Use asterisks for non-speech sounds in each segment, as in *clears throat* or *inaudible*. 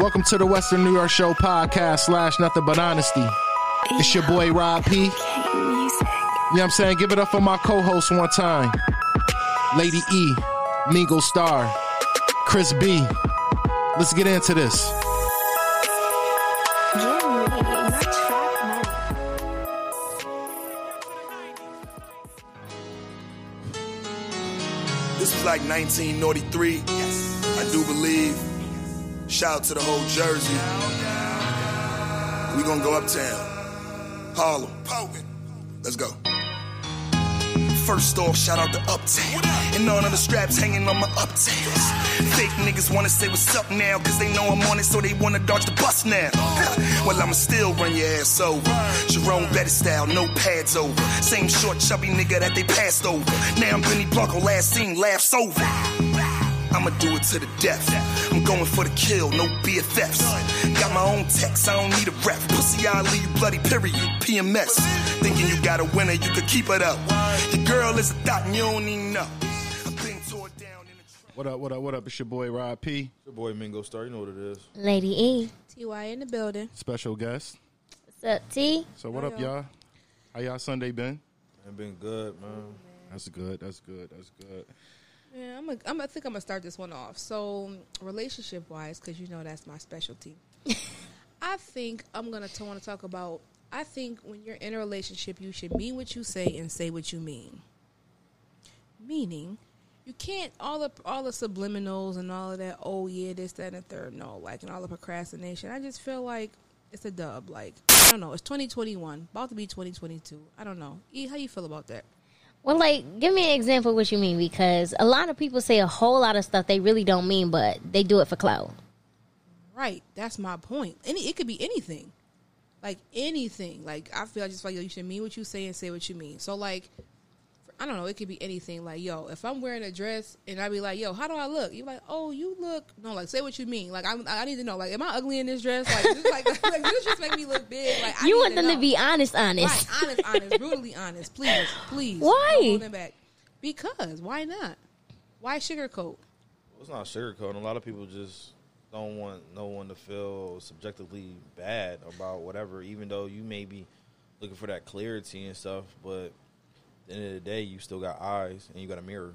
Welcome to the Western New York Show podcast slash nothing but honesty. It's your boy Rob P. You know what I'm saying? Give it up for my co-host one time. Lady E, Mingo Starr, Chris B. Let's get into this. This was like 1993. Yes. I do believe. Shout out to the whole Jersey. We gonna go uptown. Harlem. Let's go. First off, shout out to Uptown. And none of the straps hanging on my uptails. Fake niggas wanna say what's up now, cause they know I'm on it, so they wanna dodge the bus now. *laughs* well, I'ma still run your ass over. Jerome Bettis style, no pads over. Same short, chubby nigga that they passed over. Now I'm Benny Blanco, last seen, laughs over. I'ma do it to the death. I'm going for the kill, no BFFs. Got my own text, I don't need a ref. Pussy, I leave you bloody, period. PMS. Thinking you got a winner, you could keep it up. Your girl is a thought and you don't even know. I've been tore down in the trunk. What up, what up, what up? It's your boy Rob P. Your boy Mingo Starr, you know what it is. Lady E. TY in the building. Special guest. What's up, T? So what up, y'all? How y'all Sunday been? And been good, man. That's good, that's good, that's good. Yeah, I'm. A, I'm. I think I'm gonna start this one off. So, relationship wise, because you know that's my specialty. *laughs* I think I'm gonna t- want to talk about. I think when you're in a relationship, you should mean what you say and say what you mean. Meaning, you can't all the all the subliminals and all of that. Oh yeah, this, that, and the third. No, like and all the procrastination. I just feel like it's a dub. Like I don't know. It's 2021, about to be 2022. I don't know. E, how you feel about that? Well, like, give me an example of what you mean because a lot of people say a whole lot of stuff they really don't mean, but they do it for clout. Right. That's my point. Any it could be anything. Like anything. Like I feel I just feel like you should mean what you say and say what you mean. So like I don't know, it could be anything. Like, yo, if I'm wearing a dress and I be like, yo, how do I look? You're like, oh, you look no, like say what you mean. Like I'm, I need to know. Like, am I ugly in this dress? Like, just like, *laughs* like this just make me look big. Like, I you need want them know. to be honest, honest. right, honest, honest, brutally honest. Please, please. Why? Don't hold them back. Because why not? Why sugarcoat? It's not sugarcoating. A lot of people just don't want no one to feel subjectively bad about whatever, even though you may be looking for that clarity and stuff. But at the end of the day, you still got eyes and you got a mirror.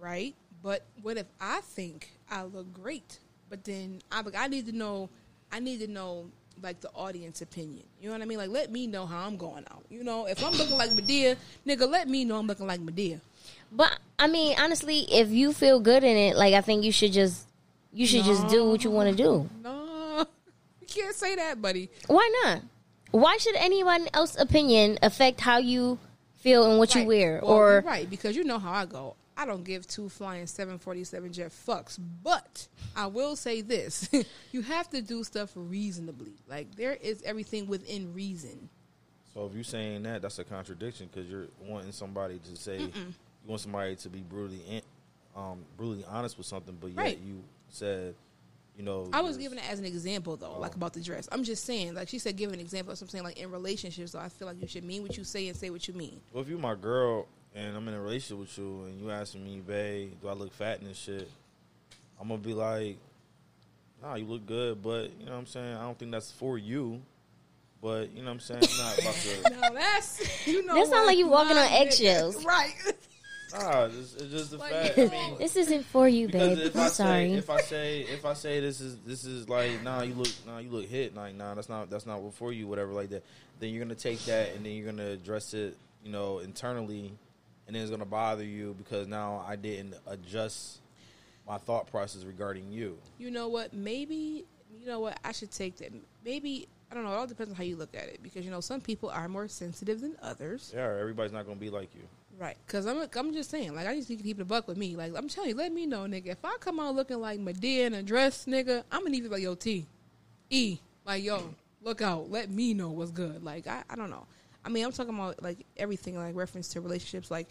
right? But what if I think I look great, but then I I need to know, I need to know like the audience opinion. You know what I mean? Like let me know how I'm going out. You know, if I'm looking like Madea, nigga, let me know I'm looking like Madea. But I mean, honestly, if you feel good in it, like I think you should just you should just do what you want to do. No, *laughs* you can't say that, buddy. Why not? Why should anyone else's opinion affect how you feel and what you wear? Well, or you're right because you know how I go. I don't give two flying 747 jet fucks, but I will say this: *laughs* you have to do stuff reasonably. Like there is everything within reason. So if you're saying that, that's a contradiction because you're wanting somebody to say you want somebody to be brutally, um, brutally honest with something, but yet Right. you said, you know, I was just- giving it as an example though, like oh. about the dress. I'm just saying, like she said, give an example. So I'm saying, like in relationships, though, I feel like you should mean what you say and say what you mean. Well, if you're my girl and I'm in a relationship with you and you asking me, babe, do I look fat and this shit? I'm gonna be like, nah, you look good, but you know what I'm saying? I don't think that's for you. But you know what I'm saying? I'm not about to. *laughs* No, that's you know. That sound what? like you walking on eggshells. right? *laughs* Nah, it's, it's just the fact. I *laughs* mean, this isn't for you, babe. if I'm I sorry. say if I say if I say this is this is like nah, you look nah, you look hit like nah, that's not that's not for you, whatever like that. Then you're gonna take that and then you're gonna address it, you know, internally, and then it's gonna bother you because now I didn't adjust my thought process regarding you. You know what? Maybe you know what? I should take that. Maybe I don't know. It all depends on how you look at it because you know some people are more sensitive than others. Yeah, everybody's not gonna be like you. Right. Because I'm, I'm just saying, like, I just need to keep it a buck with me. Like, I'm telling you, let me know, nigga. If I come out looking like Madea in a dress, nigga, I'm going to need to be like, yo, T, E, like, yo, look out. Let me know what's good. Like, I, I don't know. I mean, I'm talking about, like, everything, like, reference to relationships. Like,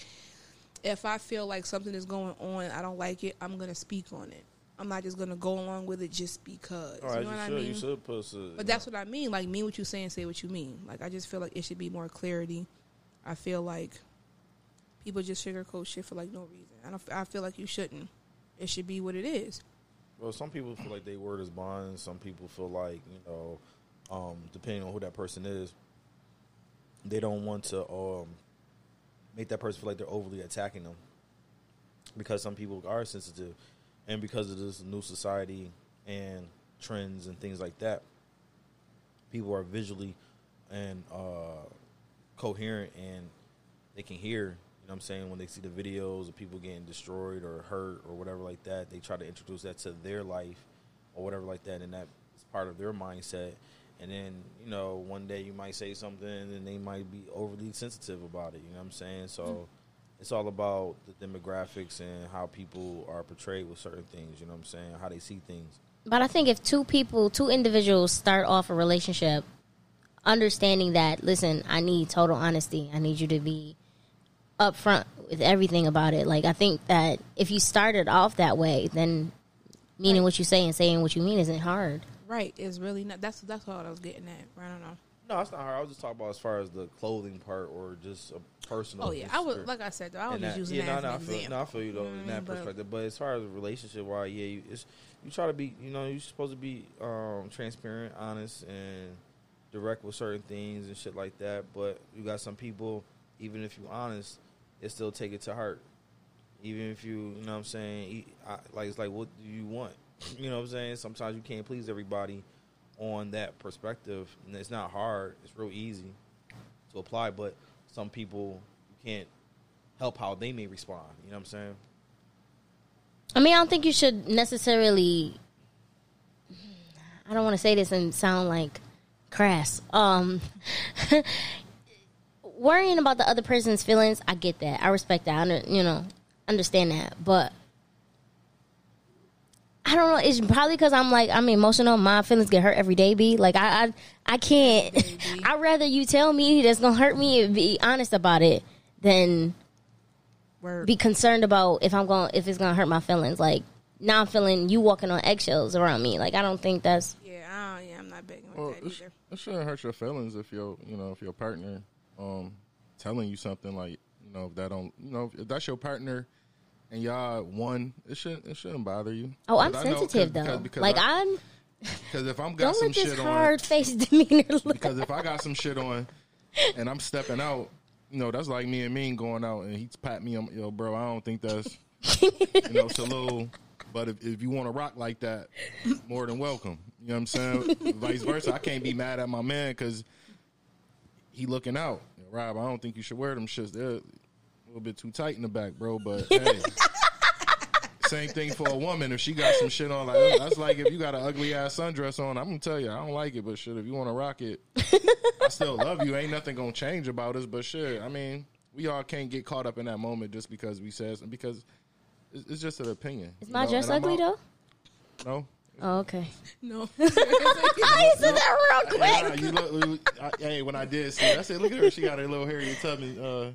if I feel like something is going on, I don't like it, I'm going to speak on it. I'm not just going to go along with it just because. Oh, All right, you know you, what I should mean? you should put some, But that's what I mean. Like, mean what you say and say what you mean. Like, I just feel like it should be more clarity. I feel like people just sugarcoat shit for like no reason. I don't. I feel like you shouldn't. It should be what it is. Well, some people feel like they word is bond. Some people feel like you know, um, depending on who that person is, they don't want to um, make that person feel like they're overly attacking them because some people are sensitive, and because of this new society and trends and things like that, people are visually and uh, coherent and they can hear. You know what I'm saying? When they see the videos of people getting destroyed or hurt or whatever like that, they try to introduce that to their life or whatever like that, and that is part of their mindset. And then, you know, one day you might say something and they might be overly sensitive about it. You know what I'm saying? So mm-hmm. it's all about the demographics and how people are portrayed with certain things. You know what I'm saying? How they see things. But I think if two people, two individuals start off a relationship understanding that, listen, I need total honesty. I need you to be upfront with everything about it. Like, I think that if you started off that way, then meaning right. what you say and saying what you mean isn't hard. Right. It's really not. That's that's what I was getting at. I don't know. No, it's not hard. I was just talking about as far as the clothing part or just a personal. Oh yeah, I was like I said though. I was just using yeah, that no, no, I feel, no, I feel you though mm, in that but, perspective. But as far as relationship wise, yeah, you, it's you try to be. You know, you're supposed to be um, transparent, honest, and direct with certain things and shit like that. But you got some people, even if you're honest, still take it to heart. Even if you, you know, what I'm saying, like it's like, what do you want? *clears throat* You know, what I'm saying. Sometimes you can't please everybody on that perspective, and it's not hard. It's real easy to apply, but some people you can't help how they may respond. You know what I'm saying? I mean, I don't think you should necessarily. I don't want to say this and sound like crass. Um, *laughs* worrying about the other person's feelings, I get that. I respect that. I, you know, understand that. But I don't know. It's probably because I'm like I'm emotional. My feelings get hurt every day. Be like I I, I can't. *laughs* I'd rather you tell me that's gonna hurt me and be honest about it than Word. be concerned about if I'm going if it's gonna hurt my feelings. Like now I'm feeling you walking on eggshells around me. Like I don't think that's yeah. I yeah, I'm not big on well, that either. It shouldn't hurt your feelings if your you know if your partner um telling you something like you know if that don't you know if that's your partner and y'all one, it shouldn't it shouldn't bother you. Oh, I'm sensitive though. Because, because like I, am Because if I'm *laughs* got don't some let this shit hard on, face *laughs* demeanor. Because if I got some shit on, and I'm stepping out, you know that's like me and Mean going out, and he's pat me on, yo, bro. I don't think that's, you know, it's a little. But if, if you want to rock like that, more than welcome. You know what I'm saying? Vice versa. I can't be mad at my man because he looking out. Rob, I don't think you should wear them shits. They're a little bit too tight in the back, bro. But *laughs* hey, same thing for a woman. If she got some shit on, like oh, that's like if you got an ugly ass sundress on. I'm gonna tell you, I don't like it. But shit, if you want to rock it, I still love you. Ain't nothing gonna change about us. But shit, I mean, we all can't get caught up in that moment just because we said because it's, just an opinion. Is my know? dress ugly though? No. Oh, okay. *laughs* No. *laughs* I said that real quick. you look, I, hey, when I did see, I said, look at her. She got her little Harriet Tubman uh,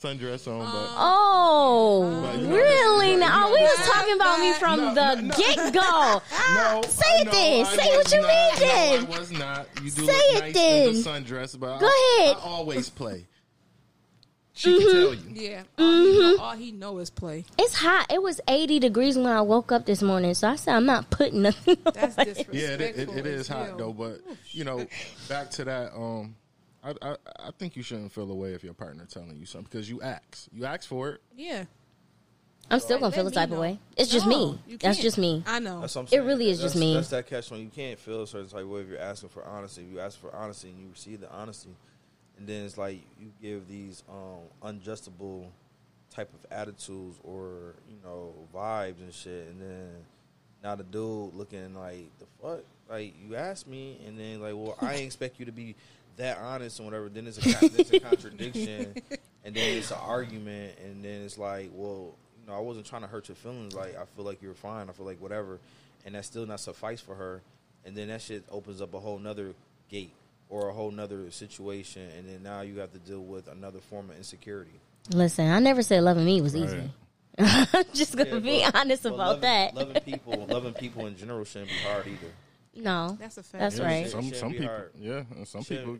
sundress on. But oh, but, you know, really? Now we was talking about me from no, the no, get go. *laughs* no, say it then. Say what you not, mean then. I was not. You do say look it nice then. in the sundress, but go I, ahead. I always play. She mm-hmm. can tell you. Yeah. All, mm-hmm. he know, all he know is play. It's hot. It was 80 degrees when I woke up this morning, so I said I'm not putting nothing *laughs* That's disrespectful. Yeah, it, it, it is hot though, but you know, back to that um I, I, I think you shouldn't feel away if your partner telling you something because you ask. You ask for it. Yeah. I'm still gonna feel the type know. of way. It's just no, me. That's just me. I know. It really is that's, just me. That's that catch when you can't feel a certain type of way if you're asking for honesty. If you ask for honesty and you receive the honesty, and then it's like you give these um, unjustable type of attitudes or you know vibes and shit, and then now the dude looking like the fuck, like you asked me, and then like, well, I expect you to be that honest and whatever, then it's a, it's a contradiction, *laughs* and then it's an argument, and then it's like, well, you know, I wasn't trying to hurt your feelings. Like, I feel like you're fine. I feel like whatever, and that's still not suffice for her. And then that shit opens up a whole nother gate or a whole nother situation, and then now you have to deal with another form of insecurity. Listen, I never said loving me was right. easy. *laughs* I'm just gonna yeah, be but, honest but about loving, that. loving *laughs* people, loving people in general shouldn't be hard either. No, that's a fact. That's yeah, right. Some some people, hard. yeah, some people.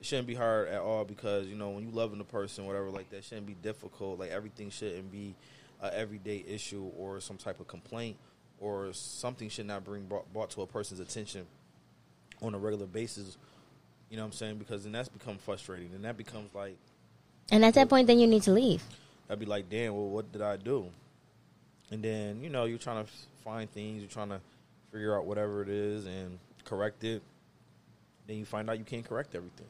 It shouldn't be hard at all because you know when you loving a person, whatever like that, shouldn't be difficult. Like everything shouldn't be a everyday issue or some type of complaint or something should not bring brought, brought to a person's attention on a regular basis. You know what I'm saying? Because then that's become frustrating, and that becomes like And at that point, then you need to leave. I'd be like, damn, well, what did I do? And then, you know, you're trying to find things, you're trying to figure out whatever it is and correct it. Then you find out you can't correct everything.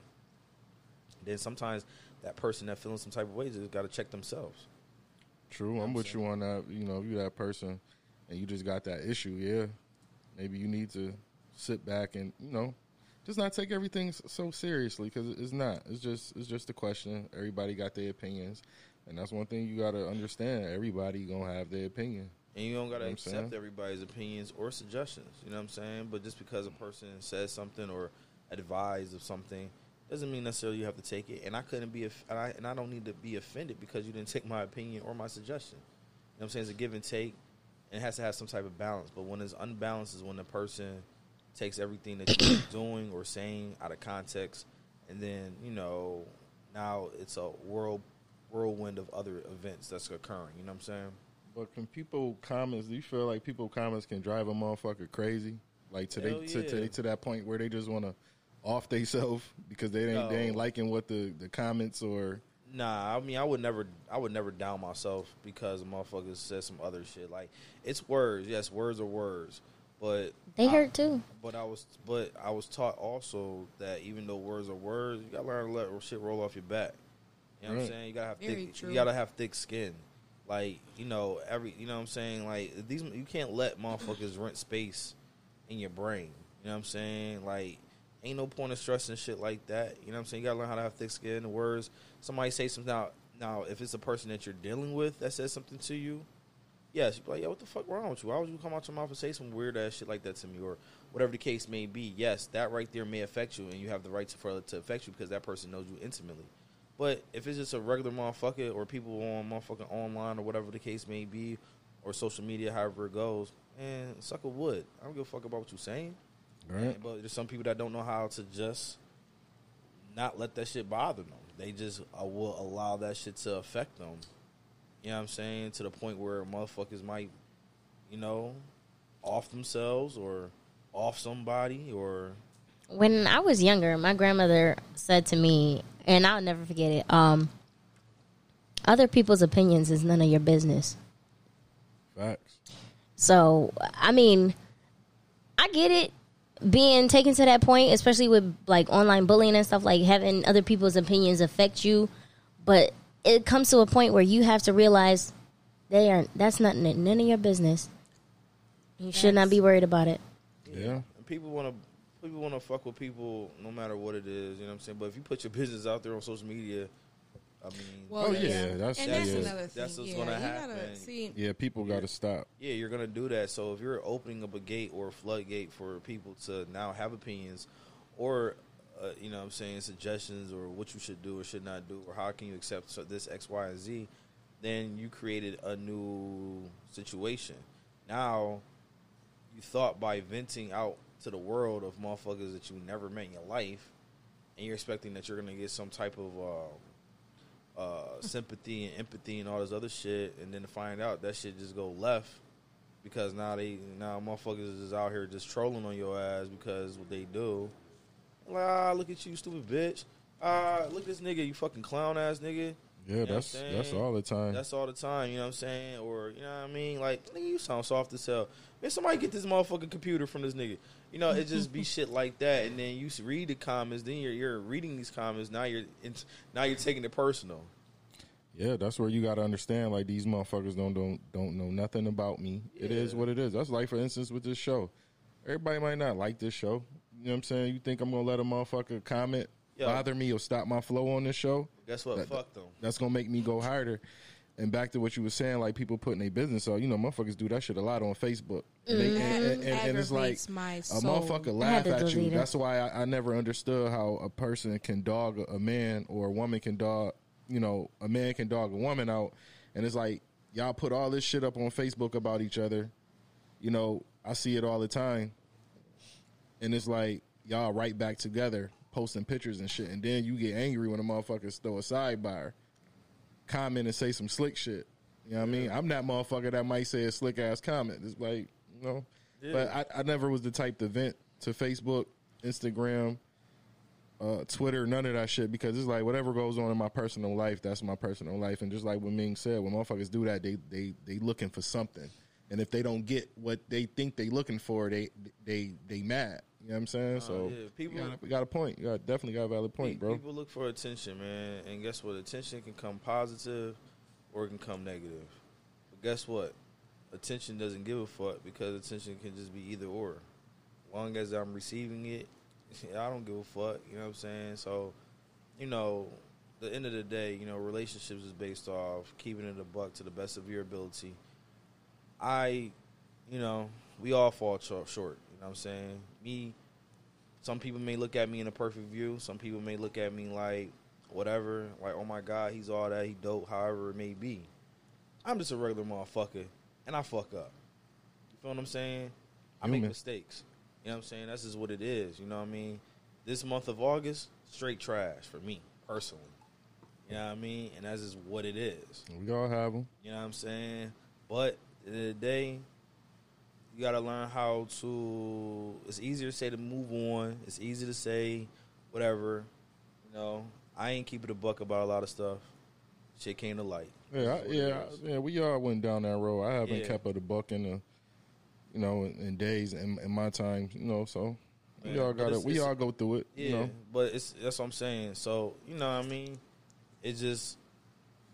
Then sometimes that person that feeling some type of way just got to check themselves. True, I'm with you on that. You know, if you that person and you just got that issue, yeah, maybe you need to sit back and you know, just not take everything so seriously because it's not. It's just it's just a question. Everybody got their opinions, and that's one thing you got to understand. Everybody gonna have their opinion. And you don't got to You know accept saying? everybody's opinions or suggestions. You know what I'm saying? But just because a person says something or advised of something doesn't mean necessarily you have to take it. And I couldn't be, and I, and I don't need to be offended because you didn't take my opinion or my suggestion. You know what I'm saying? It's a give and take, and it has to have some type of balance. But when it's unbalanced is when the person takes everything that you're doing or saying out of context, and then you know now it's a world whirlwind of other events that's occurring. You know what I'm saying? But can people comments? Do you feel like people comments can drive a motherfucker crazy? Like to Hell they to, to, to that point where they just want to off themselves because they ain't they ain't liking what the the comments or Nah, I mean, I would never, I would never down myself because a motherfucker said some other shit. Like it's words, yes, words are words, but They I- hurt too. But I was, but I was taught also that even though words are words, you gotta learn to let shit roll off your back. You know what I'm saying? You gotta have Very thick, true. you gotta have thick skin. Like you know, every you know what I'm saying. Like these, you can't let motherfuckers rent space in your brain. You know what I'm saying? Like ain't no point of stressing shit like that. You know what I'm saying? You gotta learn how to have thick skin. The words somebody say something now. Now, if it's a person that you're dealing with that says something to you, yes, you be like, yo, what the fuck wrong with you? Why would you come out your mouth and say some weird ass shit like that to me, or whatever the case may be? Yes, that right there may affect you, and you have the right to, for it to affect you because that person knows you intimately. But if it's just a regular motherfucker or people on motherfucking online or whatever the case may be, or social media, however it goes, and suck a wood. I don't give a fuck about what you're saying. right. But there's some people that don't know how to just not let that shit bother them. They just uh, will allow that shit to affect them. You know what I'm saying? To the point where motherfuckers might, you know, off themselves or off somebody or When I was younger, my grandmother said to me, and I'll never forget it. Um, other people's opinions is none of your business. Facts. So, I mean, I get it being taken to that point, especially with like online bullying and stuff, like having other people's opinions affect you. But it comes to a point where you have to realize they are that's not none of your business. You should not be worried about it. Yeah. And people want to people want to fuck with people no matter what it is. You know what I'm saying? But if you put your business out there on social media, I mean, Well, Oh, yeah. yeah, that's- and that's yeah. another thing. That's what's yeah, gonna happen. gotta see. Yeah, people got to stop. yeah, you're gonna do that. So if you're opening up a gate or a floodgate for people to now have opinions, or uh, you know, what I'm saying suggestions or what you should do or should not do, or how can you accept so- this X, Y, and Z, then you created a new situation. Now, you thought by venting out to the world of motherfuckers that you never met in your life, and you're expecting that you're gonna get some type of uh, uh, sympathy and empathy and all this other shit, and then to find out that shit just go left because now they now motherfuckers is out here just trolling on your ass because what they do. Like, ah, look at you, stupid bitch. Ah, look at this nigga, you fucking clown ass nigga. Yeah, You know that's that's all the time. That's all the time, you know what I'm saying? Or, you know what I mean? Like, nigga, you sound soft as hell. Man, somebody get this motherfucking computer from this nigga. You know, it just be *laughs* shit like that. And then you read the comments, then you're, you're reading these comments. Now you're in, now you're taking it personal. Yeah, that's where you got to understand. Like these motherfuckers don't don't don't know nothing about me. It is what it is. That's like for instance with this show. Everybody might not like this show. You know what I'm saying? You think I'm gonna let a motherfucker comment Yo. bother me or stop my flow on this show? Guess what? That- Fuck them. That's gonna make me go harder. And back to what you were saying, like people putting their business on. You know, motherfuckers do that shit a lot on Facebook. And, they, and, and, and, and it's like my a motherfucker laugh at you. it. That's why I, I never understood how a person can dog a, a man or a woman can dog, you know, a man can dog a woman out. And it's like, y'all put all this shit up on Facebook about each other. You know, I see it all the time. And it's like, y'all right back together, posting pictures and shit. And then you get angry when a motherfucker throw a sidebar, comment and say some slick shit. You know what I mean? I'm that motherfucker that might say a slick ass comment. It's like, You know, Yeah. but I, I never was the type to vent to Facebook, Instagram, uh, Twitter, none of that shit because it's like whatever goes on in my personal life, that's my personal life. And just like what Ming said, when motherfuckers do that, they they they looking for something, and if they don't get what they think they looking for, they they they mad. You know what I'm saying? Uh, so yeah, people- you got, you got a point. You got, definitely got a valid point, bro. People look for attention, man, and guess what? Attention can come positive, or it can come negative. But guess what? Attention doesn't give a fuck because attention can just be either or. As long as I'm receiving it, *laughs* I don't give a fuck. You know what I'm saying? So, you know, the end of the day, you know, relationships is based off keeping it a buck to the best of your ability. I, you know, we all fall short. Know what I'm saying? Me, some people may look at me in a perfect view. Some people may look at me like whatever, like oh my god, he's all that, he dope. However it may be, I'm just a regular motherfucker, and I fuck up. You feel what I'm saying? I make mistakes. You know what I'm saying? That's just what it is. You know what I mean? This month of August, straight trash for me personally. You know what I mean? And that's just what it is. We all have them. You know what I'm saying? But at the end of the day, you got to learn how to. It's easier to say to move on. It's easy to say whatever. You know, I ain't keeping a buck about a lot of stuff. Shit came to light. Yeah, I, That's what it yeah, yeah. We all went down that road. I haven't Yeah. kept a buck in the, you know, in, in days in, in my time. You know, so we all got it. We all go through it. Yeah, You know, but it's that's what I'm saying. So you know, what I mean, it's just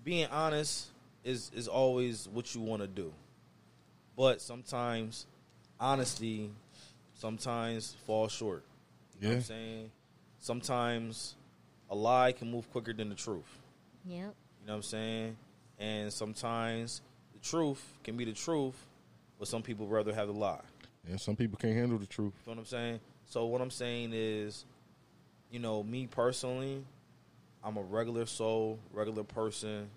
being honest is is always what you want to do, but sometimes honesty sometimes falls short. You know what Yeah. I'm saying? Sometimes a lie can move quicker than the truth. Yep. You know what I'm saying? And sometimes the truth can be the truth, but some people rather have the lie. yeah. Some people can't handle the truth. You know what I'm saying? So what I'm saying is, you know, me personally, I'm a regular soul, regular person.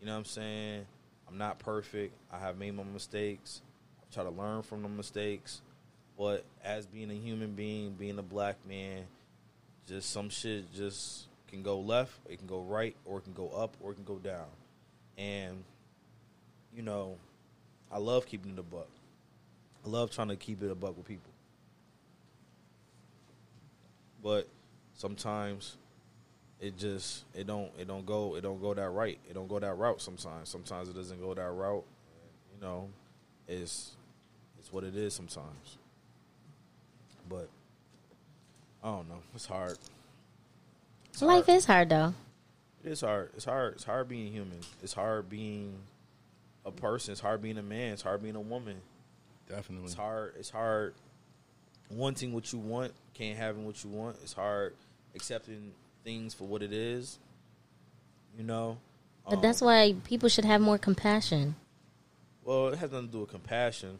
You know what I'm saying? I'm not perfect. I have made my mistakes. I try to learn from the mistakes. But as being a human being, being a black man, just some shit just can go left, it can go right, or it can go up, or it can go down. And, you know, I love keeping it a buck. I love trying to keep it a buck with people. But sometimes it just it don't it don't go it don't go that right. It don't go that route sometimes. Sometimes it doesn't go that route. And, you know, it's it's what it is sometimes. But I don't know. It's hard. It's Life hard. is hard though. It is hard. It's hard. It's hard being human. It's hard being a person. It's hard being a man. It's hard being a woman. Definitely. It's hard. It's hard wanting what you want, can't having what you want. It's hard accepting things for what it is. You know. But Um, that's why people should have more compassion. well, it has nothing to do with compassion.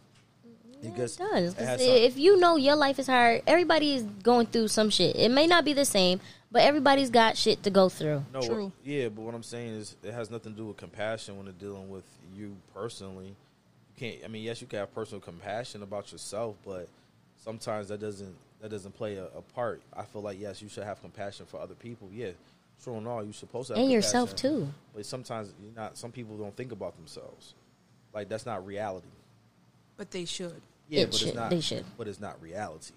Yeah, It gets- it does. it 'Cause has i- some- if you know your life is hard, everybody is going through some shit. It may not be the same, but everybody's got shit to go through. No, True. what- yeah, but what I'm saying is it has nothing to do with compassion when it's dealing with you personally. You can't. I mean, yes, you can have personal compassion about yourself, but sometimes that doesn't that doesn't play a, a part. I feel like yes, you should have compassion for other people. Yeah, true and all, you're supposed to have And yourself too. But sometimes you're not. Some people don't think about themselves. Like that's not reality. But they should. Yeah, It but should- it's not. they should. But it's not reality.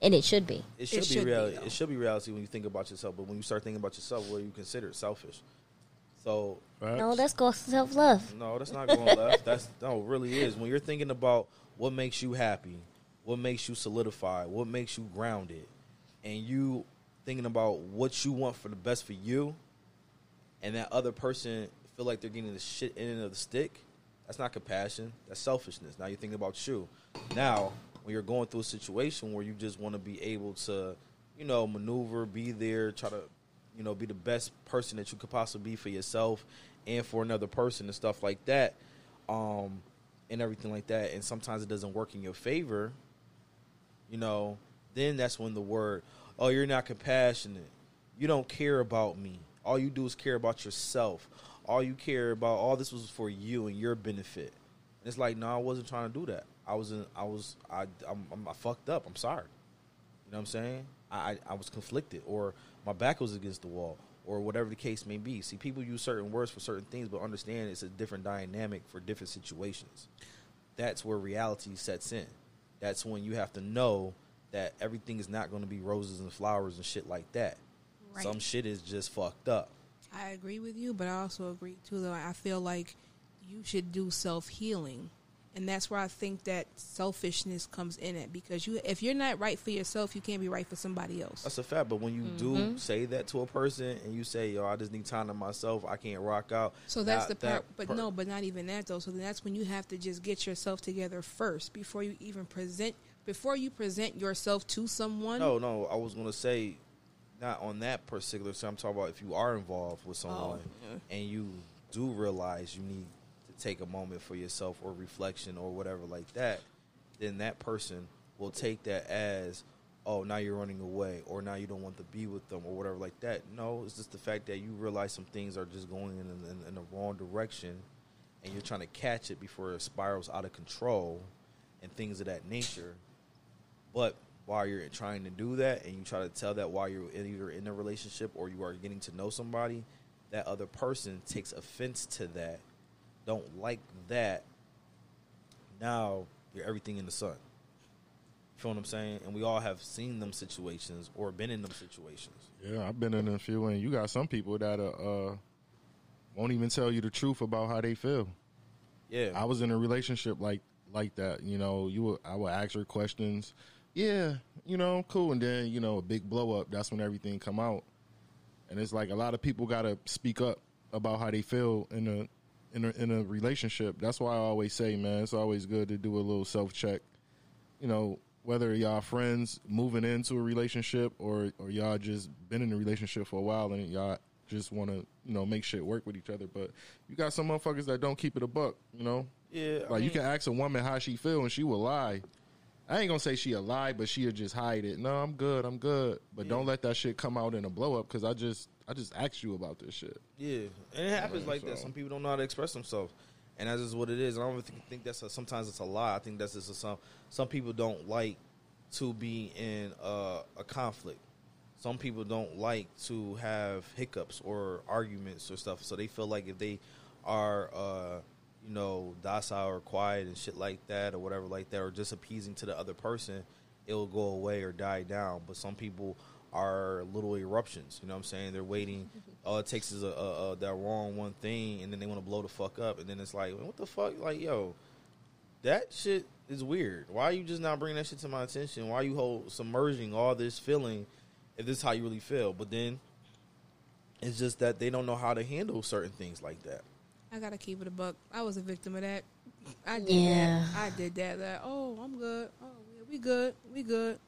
And it should be. It should, be should be, reality. though. it should be reality when you think about yourself. But when you start thinking about yourself, what do you consider selfish? So No, that's called self love. no, that's not going left. That's no, it really is. When you're thinking about what makes you happy, what makes you solidify, what makes you grounded, and you thinking about what you want for the best for you, and that other person feel like they're getting the shit end of the stick, that's not compassion. That's selfishness. Now you're thinking about you. Now, when you're going through a situation where you just want to be able to, you know, maneuver, be there, try to, you know, be the best person that you could possibly be for yourself and for another person and stuff like that, um, and everything like that. And sometimes it doesn't work in your favor. You know, then that's when the word, "Oh, you're not compassionate. You don't care about me. All you do is care about yourself. All you care about, all this was for you and your benefit." And it's like, no, I wasn't trying to do that. I wasn't. I was. I. I'm, I'm, I fucked up. I'm sorry. You know what I'm saying? I, I I was conflicted, or my back was against the wall, or whatever the case may be. See, people use certain words for certain things, but understand it's a different dynamic for different situations. that's where reality sets in. That's when you have to know that everything is not going to be roses and flowers and shit like that. Right. Some shit is just fucked up. I agree with you, but I also agree too that I feel like you should do self healing, and that's where I think that selfishness comes in it because you, if you're not right for yourself, you can't be right for somebody else. That's a fact. But when you do mm-hmm. say that to a person and you say, "Yo, I just need time to myself. I can't rock out." So that's that- the part, that but per- no, but not even that though. So then that's when you have to just get yourself together first before you even present. Before you present yourself to someone, No, no. I was gonna say, not on that particular. So I'm talking about if you are involved with oh, someone Oh, yeah. and you do realize you need to take a moment for yourself or reflection or whatever like that, then that person will take that as, oh, now you're running away or now you don't want to be with them or whatever like that. No, it's just the fact that you realize some things are just going in, in, in the wrong direction and you're trying to catch it before it spirals out of control and things of that nature. But while you're trying to do that and you try to tell that while you're either in a relationship or you are getting to know somebody, that other person takes offense to that, don't like that, now you're everything in the sun. You Feel what I'm saying? And we all have seen them situations or been in them situations. Yeah, I've been in a few, and you got some people that uh, uh won't even tell you the truth about how they feel. Yeah. I was in a relationship like like that. You know, you would, I would ask her questions. Yeah, you know, cool, and then you know, a big blow up. That's when everything come out, and it's like a lot of people got to speak up about how they feel in a in a in a relationship. That's why I always say, man, it's always good to do a little self check. You know, whether y'all friends moving into a relationship or or y'all just been in a relationship for a while and y'all just want to you know make shit work with each other. But you got some motherfuckers that don't keep it a buck. You know, yeah. I like you can ask a woman how she feel and she will lie. I ain't gonna say she a lie, but she'll just hide it. No, I'm good. I'm good. But don't let that shit come out in a blow up because I just I just asked you about this shit. Yeah, and it happens like that. Some people don't know how to express themselves, and that's just what it is. I don't even think, think that's a, sometimes it's a lie. I think that's just a, some some people don't like to be in a, a conflict. Some people don't like to have hiccups or arguments or stuff. So they feel like if they are, uh, you know, docile or quiet and shit like that, or whatever like that, or just appeasing to the other person, it will go away or die down. But some people are little eruptions. You know what I'm saying? They're waiting. *laughs* All it takes is a, a, a that wrong one thing, and then they want to blow the fuck up, and then it's like, what the fuck? Like, yo, that shit is weird. Why are you just not bringing that shit to my attention? Why are you hold, submerging all this feeling if this is how you really feel? But then it's just that they don't know how to handle certain things like that. I gotta keep it a buck. I was a victim of that. I did Yeah. that. I did that. That oh, I'm good. Oh, yeah, we good. We good.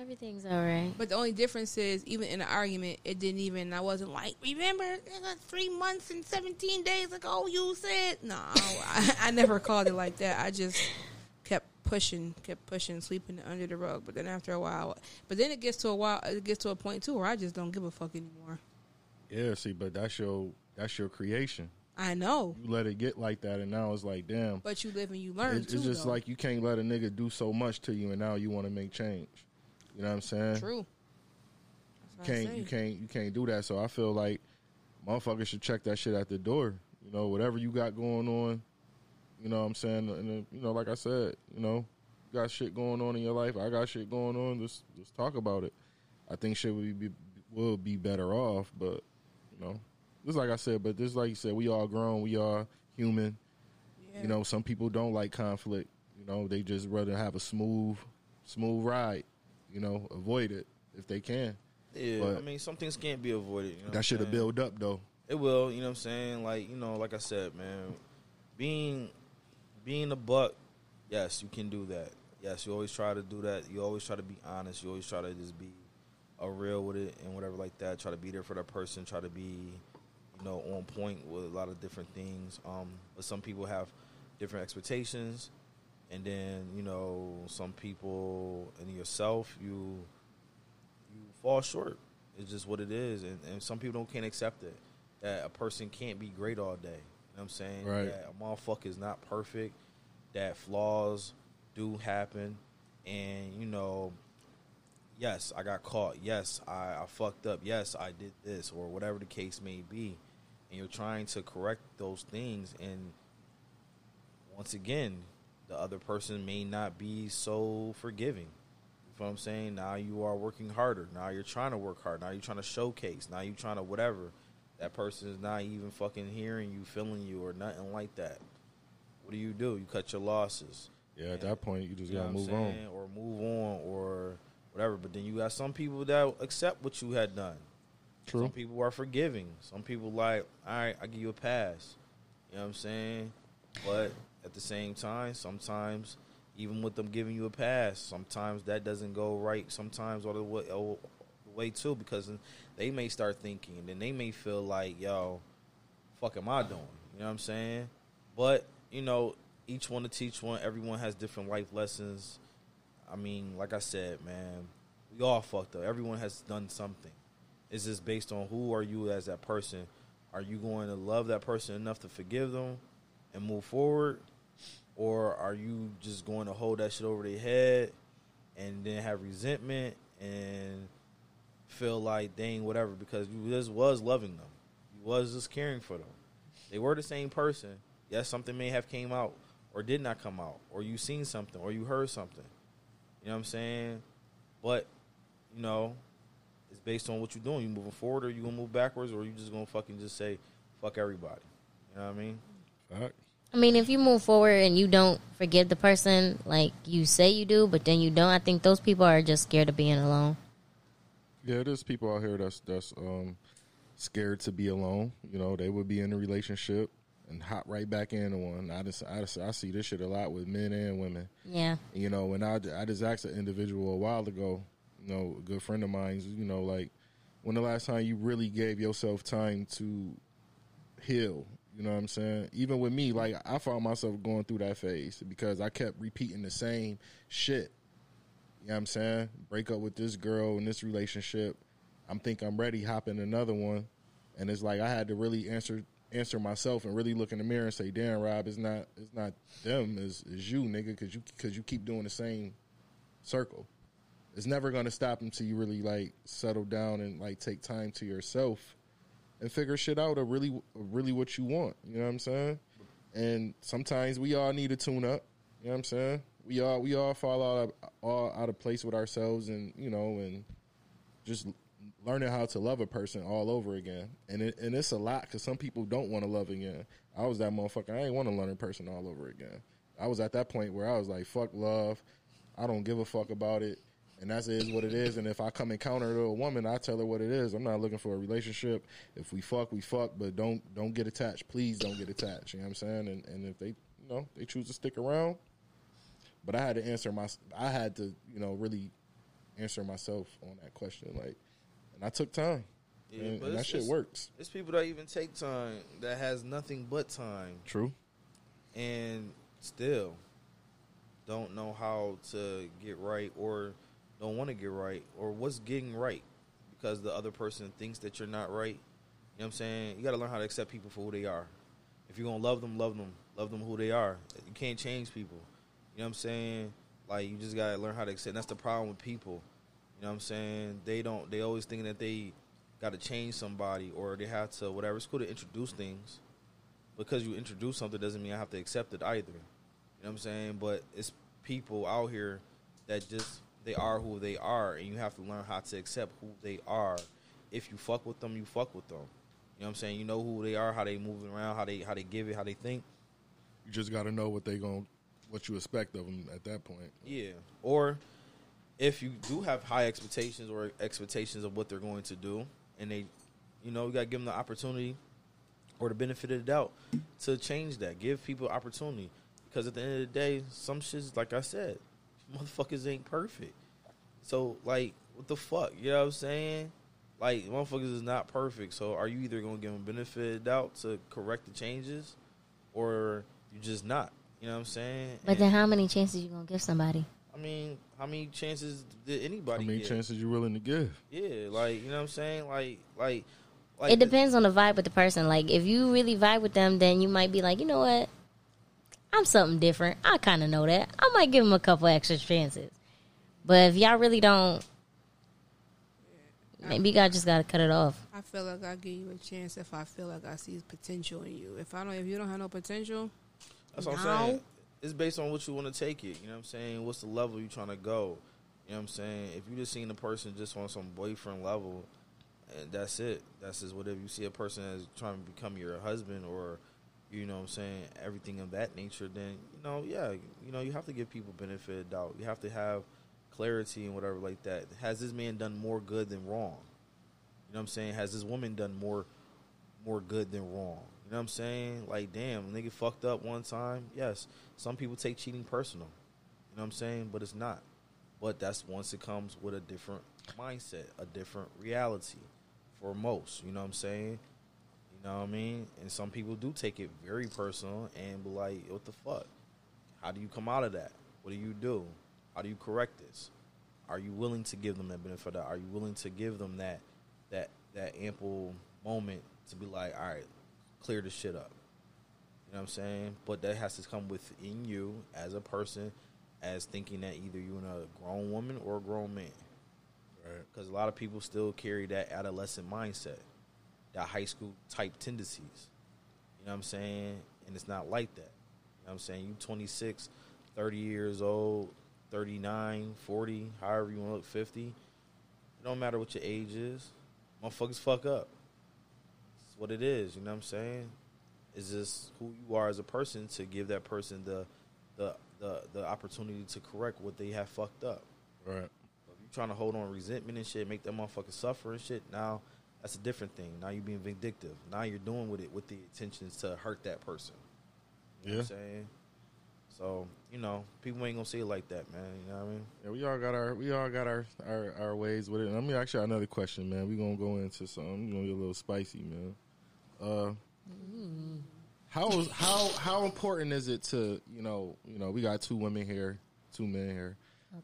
Everything's all right. But the only difference is, even in an argument, it didn't even. I wasn't like, remember, nigga, three months and seventeen days ago, you said no. I, I never called it like that. I just kept pushing, kept pushing, sweeping it under the rug. But then after a while, but then it gets to a while, it gets to a point too where I just don't give a fuck anymore. Yeah, see, but that's your that's your creation. I know, You let it get like that, and now it's like, damn. but you live and you learn It's, too. it's just though. like you can't let a nigga do so much to you, and now you want to make change. You know what I'm saying? true. I can't you can't you can't do that. So I feel like motherfuckers should check that shit at the door. You know, whatever you got going on. You know what I'm saying? And uh, you know, like I said, you know, you got shit going on in your life. I got shit going on. Let's let's talk about it. I think shit would be will be better off, but you know, just like I said, but just like you said, we all grown, we are human. Yeah. You know, some people don't like conflict. You know, they just rather have a smooth, smooth ride. You know, avoid it if they can. Yeah, But- I mean, some things can't be avoided. You know That should have built up though. It will, you know what I'm saying? Like, you know, like I said, man, being being a buck, yes, you can do that. Yes, you always try to do that. You always try to be honest. You always try to just be a real with it and whatever like that. Try to be there for that person. Try to be, you know, on point with a lot of different things. Um, but some people have different expectations, and then you know, some people and yourself, you you fall short. It's just what it is, and, and some people don't can't accept it. That a person can't be great all day. You know what I'm saying? Right. That a motherfucker is not perfect. That flaws do happen, and you know, yes, I got caught. Yes, I, I fucked up. Yes, I did this, or whatever the case may be. And you're trying to correct those things, and once again, the other person may not be so forgiving. You know what I'm saying? Now you are working harder. Now you're trying to work hard. Now you're trying to showcase. Now you're trying to whatever. That person is not even fucking hearing you, feeling you, or nothing like that. What do you do? You cut your losses. Yeah, at that point, you just You gotta move on. Or move on or whatever. But then you got some people that accept what you had done. True. Some people are forgiving. Some people like, all right, I give you a pass. You know what I'm saying? But at the same time, sometimes even with them giving you a pass, sometimes that doesn't go right. Sometimes all the way, all the way too, because they may start thinking, and then they may feel like, yo, fuck am I doing? You know what I'm saying? But you know, each one to teach one. Everyone has different life lessons. I mean, like I said, man, we all fucked up. Everyone has done something. It's just based on who are you as that person. Are you going to love that person enough to forgive them and move forward, or are you just going to hold that shit over their head and then have resentment and feel like they ain't whatever because you just was loving them, you was just caring for them. They were the same person. Yes, something may have came out or did not come out, or you seen something or you heard something. You know what I'm saying? But you know, it's based on what you're doing. You moving forward, or you gonna move backwards, or you just gonna fucking just say fuck everybody. You know what I mean? Fact. I mean, if you move forward and you don't forgive the person like you say you do, but then you don't, I think those people are just scared of being alone. Yeah, there's people out here that's that's um scared to be alone. You know, they would be in a relationship and hop right back into one. I just I, just, I see this shit a lot with men and women. Yeah. You know, when I I just asked an individual a while ago, you know, a good friend of mine, you know, like when the last time you really gave yourself time to heal. You know what I'm saying? Even with me, like I found myself going through that phase because I kept repeating the same shit. You know what I'm saying? Break up with this girl in this relationship. I'm think I'm ready, hop in another one. And it's like I had to really answer answer myself and really look in the mirror and say, "Damn, Rob, it's not it's not them, it's, it's you, nigga, cuz you cuz you keep doing the same circle." It's never going to stop until you really like settle down and like take time to yourself and figure shit out of really really what you want. You know what I'm saying? And sometimes we all need to tune up. You know what I'm saying? We all we all fall out of all out of place with ourselves, and you know, and just learning how to love a person all over again. And it, and it's a lot because some people don't want to love again. I was that motherfucker. I ain't want to learn a person all over again. I was at that point where I was like, fuck love. I don't give a fuck about it. And that's is what it is. And if I come encounter a woman, I tell her what it is. I'm not looking for a relationship. If we fuck, we fuck, but don't don't get attached. Please don't get attached. You know what I'm saying? And and if they you know they choose to stick around, but I had to answer my I had to you know really answer myself on that question like, and I took time. Yeah, and, but and that shit works. It's people that even take time that has nothing but time True. and still don't know how to get right or don't want to get right or what's getting right because the other person thinks that you're not right. You know what I'm saying? You got to learn how to accept people for who they are. If you're going to love them, love them. Love them who they are. You can't change people. You know what I'm saying? Like you just got to learn how to accept. That's the problem with people. You know what I'm saying? They don't they always thinking that they got to change somebody or they have to whatever. It's cool to introduce things because you introduce something doesn't mean I have to accept it either. You know what I'm saying? But it's people out here that just they are who they are, and you have to learn how to accept who they are. If you fuck with them, you fuck with them. You know what I'm saying? You know who they are, how they moving around, how they how they give it, how they think. You just got to know what they going what you expect of them at that point. Yeah. Or if you do have high expectations or expectations of what they're going to do, and they, you know, you got to give them the opportunity or the benefit of the doubt to change that. Give people opportunity because at the end of the day, some shit's like I said, motherfuckers ain't perfect. So like, what the fuck? You know what I'm saying? Like, motherfuckers is not perfect. So are you either gonna give them benefit of doubt to correct the changes, or you just not? You know what I'm saying? But And- then how many chances you gonna give somebody? I mean, how many chances did anybody? How many get? chances you willing to give? Yeah, like you know what I'm saying? Like, like, like it depends on the vibe with the person. Like if you really vibe with them, then you might be like, you know what? I'm something different. I kind of know that. I might give him a couple extra chances. But if y'all really don't, maybe you got just gotta cut it off. I feel like I give you a chance if I feel like I see potential in you. If I don't, if you don't have no potential, That's what I'm saying. it's based on what you want to take it. You know what I'm saying? What's the level you trying to go? You know what I'm saying? If you just seen a person just on some boyfriend level, and that's it. That's just whatever you see a person as trying to become your husband or you know what I'm saying, everything of that nature, then you know, yeah, you know, you have to give people benefit of doubt. You have to have clarity and whatever like that. Has this man done more good than wrong? You know what I'm saying? Has this woman done more more good than wrong? You know what I'm saying? Like, damn, nigga fucked up one time. Yes, some people take cheating personal. You know what I'm saying? But it's not. But that's once it comes with a different mindset, a different reality for most. You know what I'm saying? You know what I mean? And some people do take it very personal and be like, what the fuck? How do you come out of that? What do you do? How do you correct this? Are you willing to give them that benefit of that? Are you willing to give them that that that ample moment to be like, all right, clear the shit up. You know what I'm saying? But that has to come within you as a person, as thinking that either you're a grown woman or a grown man. Right. Because a lot of people still carry that adolescent mindset, that high school type tendencies. You know what I'm saying? And it's not like that. You know what I'm saying? You 26, 30 years old, 39, 40, however you want to look, 50. It don't matter what your age is. Motherfuckers fuck up. It's what it is. You know what I'm saying? It's just who you are as a person to give that person the the the, the opportunity to correct what they have fucked up. Right. If you're trying to hold on resentment and shit, make that motherfucker suffer and shit, now that's a different thing. Now you're being vindictive. Now you're doing with it with the intentions to hurt that person. You know what I'm saying? So, you know, people ain't gonna see it like that, man. You know what I mean? Yeah, we all got our we all got our our, our ways with it. Let me ask you another question, man. We gonna go into something. You gonna get a little spicy, man. Uh, how is how how important is it to you know you know we got two women here, two men here.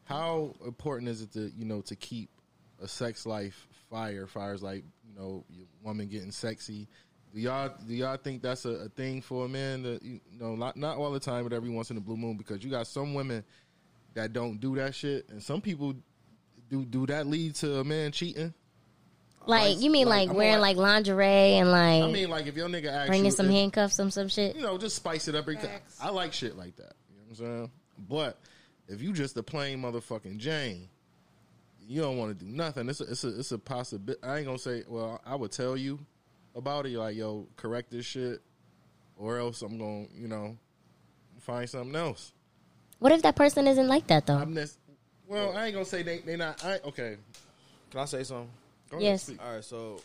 How important is it to you know to keep a sex life fire? Fires like you know your woman getting sexy. Do y'all do y'all think that's a, a thing for a man? That you know not not all the time, but every once in a blue moon because you got some women that don't do that shit, and some people do. Do that lead to a man cheating? Like you mean like, like, wearing on- like lingerie and like I mean, like if your nigga asks bringing you some if- handcuffs, some some shit. you know, just spice it up. Because Facts. I like shit like that. You know what I'm saying? But if you just a plain motherfucking Jane, you don't want to do nothing. It's a, it's a, it's a possibility. I ain't gonna say. Well, I would tell you about it. Like, yo, correct this shit, or else I'm gonna, you know, find something else. What if that person isn't like that though? I'm this. Well, I ain't gonna say they they not. I, okay. Can I say something? Go Yes. speak. All right, so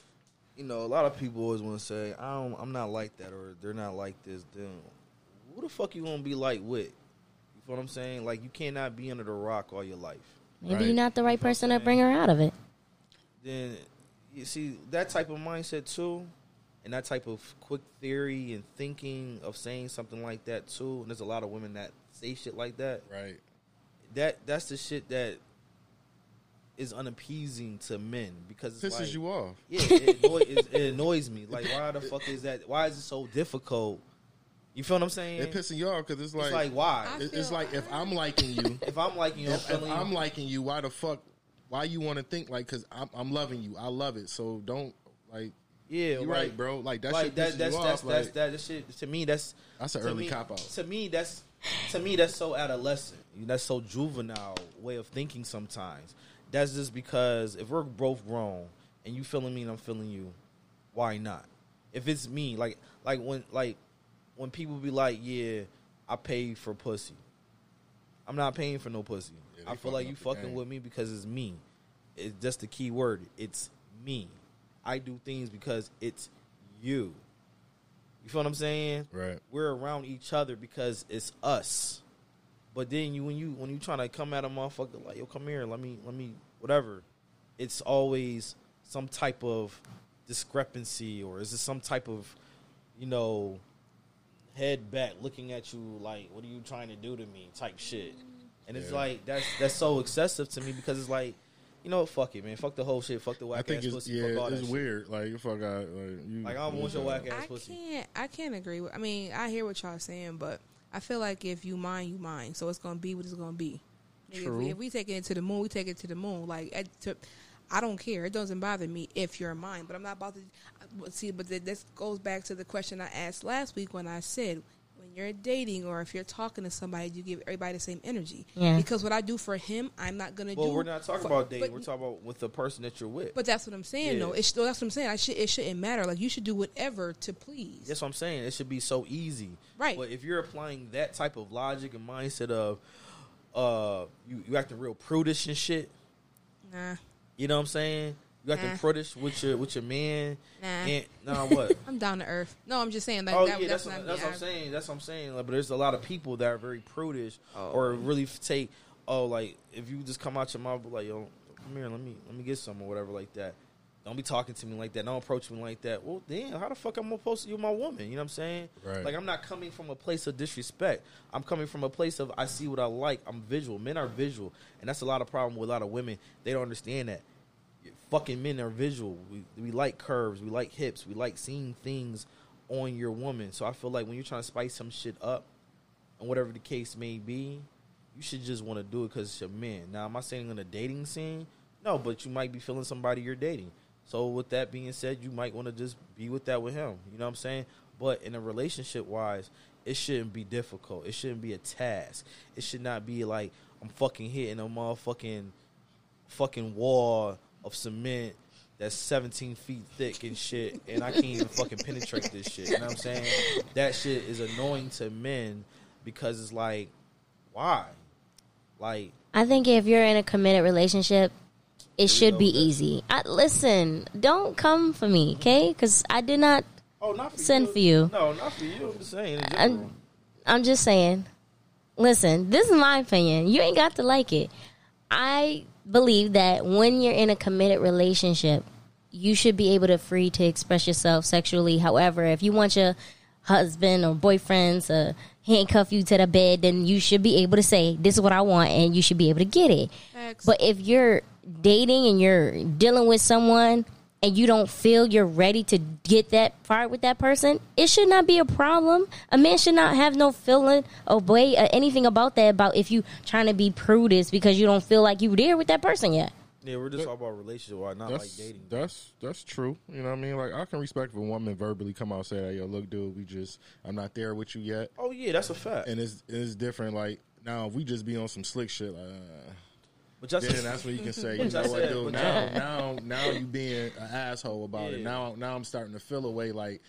you know, a lot of people always want to say, "I don't, I'm not like that," or "They're not like this." Then, who the fuck you gonna be like with? You feel what I'm saying? Like, you cannot be under the rock all your life. Maybe Right. you're not the right person to bring her out of it. Then, you see that type of mindset too, and that type of quick theory and thinking of saying something like that too. And there's a lot of women that say shit like that. Right. That that's the shit that is unappeasing to men because it's Pisses like, you off. Yeah, it, annoy, it, it *laughs* annoys me. Like, why the fuck is that? Why is it so difficult? You feel what I'm saying? It pissing you off because it's like, it's like why? I it- it's like if I'm liking you. *laughs* if I'm liking you, I'm if, if I'm liking you, why the fuck? Why you want to think like? Because I'm, I'm loving you. I love it. So don't like. yeah, You're like- right, bro. Like that like shit that, that's you that's off. that's like, that, that shit to me. That's That's an early me- cop out. To me, that's to me that's so adolescent. That's so juvenile way of thinking. Sometimes that's just because if we're both grown and you feeling me and I'm feeling you, why not? If it's me, like like when like when people be like, yeah, I pay for pussy. I'm not paying for no pussy. Yeah, I feel like you fucking game. with me because it's me. It's just the key word. It's me. I do things because it's you. You feel what I'm saying? Right. We're around each other because it's us. But then you when you when you trying to come at a motherfucker like, yo, come here, let me let me whatever. It's always some type of discrepancy or is it some type of, you know, head back looking at you like, what are you trying to do to me type shit. And it's Yeah. like that's that's so excessive to me because it's like, you know, what, fuck it, man. Fuck the whole shit. Fuck the I whack think ass it's pussy. yeah, fuck all that it's shit. weird. Like you fuck out. Like you. Like, I don't want your whack ass I can't. I can't agree with. I mean, I hear what y'all saying, but I feel like if you mind, you mind. So it's gonna be what it's gonna be. Nigga, If, True. we, if we take it to the moon, we take it to the moon. Like, at, to, I don't care. It doesn't bother me if you're mine. But I'm not about to see. But this goes back to the question I asked last week when I said, when when you're dating or if you're talking to somebody, you give everybody the same energy. Yeah. Because what I do for him, I'm not gonna Well, do. Well, we're not talking for- about dating. but- We're talking about with the person that you're with. But that's what I'm saying, Yeah. though. It's, that's what I'm saying. I should, it shouldn't matter. Like you should do whatever to please. That's what I'm saying. It should be so easy. Right. But if you're applying that type of logic and mindset of uh you, you acting real prudish and shit, Nah, you know what I'm saying? You got Nah. prudish with your with your man. Nah. And nah what? *laughs* I'm down to earth. No, I'm just saying. Like, oh that, yeah, that's, that's, not what, that's what I'm saying. That's what I'm saying. Like, but there's a lot of people that are very prudish Oh. or really take oh like if you just come out your mouth like yo come here let me let me get some or whatever like that. Don't be talking to me like that. Don't approach me like that. Well, damn, how the fuck am I'm supposed to you my woman? You know what I'm saying? Right. Like I'm not coming from a place of disrespect. I'm coming from a place of I see what I like. I'm visual. Men are visual, and that's a lot of problem with a lot of women. They don't understand that. Fucking men are visual. We we like curves. We like hips. We like seeing things on your woman. So I feel like when you're trying to spice some shit up, and whatever the case may be, you should just want to do it because it's your man. Now, am I saying in a dating scene? No, but you might be feeling somebody you're dating. So with that being said, you might want to just be with that with him. You know what I'm saying? But in a relationship wise, it shouldn't be difficult. It shouldn't be a task. It should not be like I'm fucking hitting a motherfucking fucking wall of cement that's 17 feet thick and shit, and I can't even fucking penetrate this shit. You know what I'm saying? That shit is annoying to men because it's like, why? Like, I think if you're in a committed relationship, it should be easy. I, listen, don't come for me, okay? Because I did not. oh, not for Send you. for you. No, not for you. I'm just saying. in I'm. I'm just saying. Listen, this is my opinion. You ain't got to like it. I believe that when you're in a committed relationship, you should be able to free to express yourself sexually. However, if you want your husband or boyfriend to handcuff you to the bed, then you should be able to say, "This is what I want," and you should be able to get it. Facts. But if you're dating and you're dealing with someone and you don't feel you're ready to get that far with that person, it should not be a problem. A man should not have no feeling or way or anything about that about if you trying to be prudish because you don't feel like you're there with that person yet. yeah, we're just talking about relationship, why not like That's dating. that's that's true. You know what I mean? Like I can respect if a woman verbally come out and say, "Hey, yo, look, dude, we just I'm not there with you yet," Oh yeah, that's a fact. and it's it's different. Like now, if we just be on some slick shit, like. Uh, but just then that's when you can say, *laughs* you know I what, said, dude. Now, now, now you being an asshole about it. Now, now I'm starting to feel away like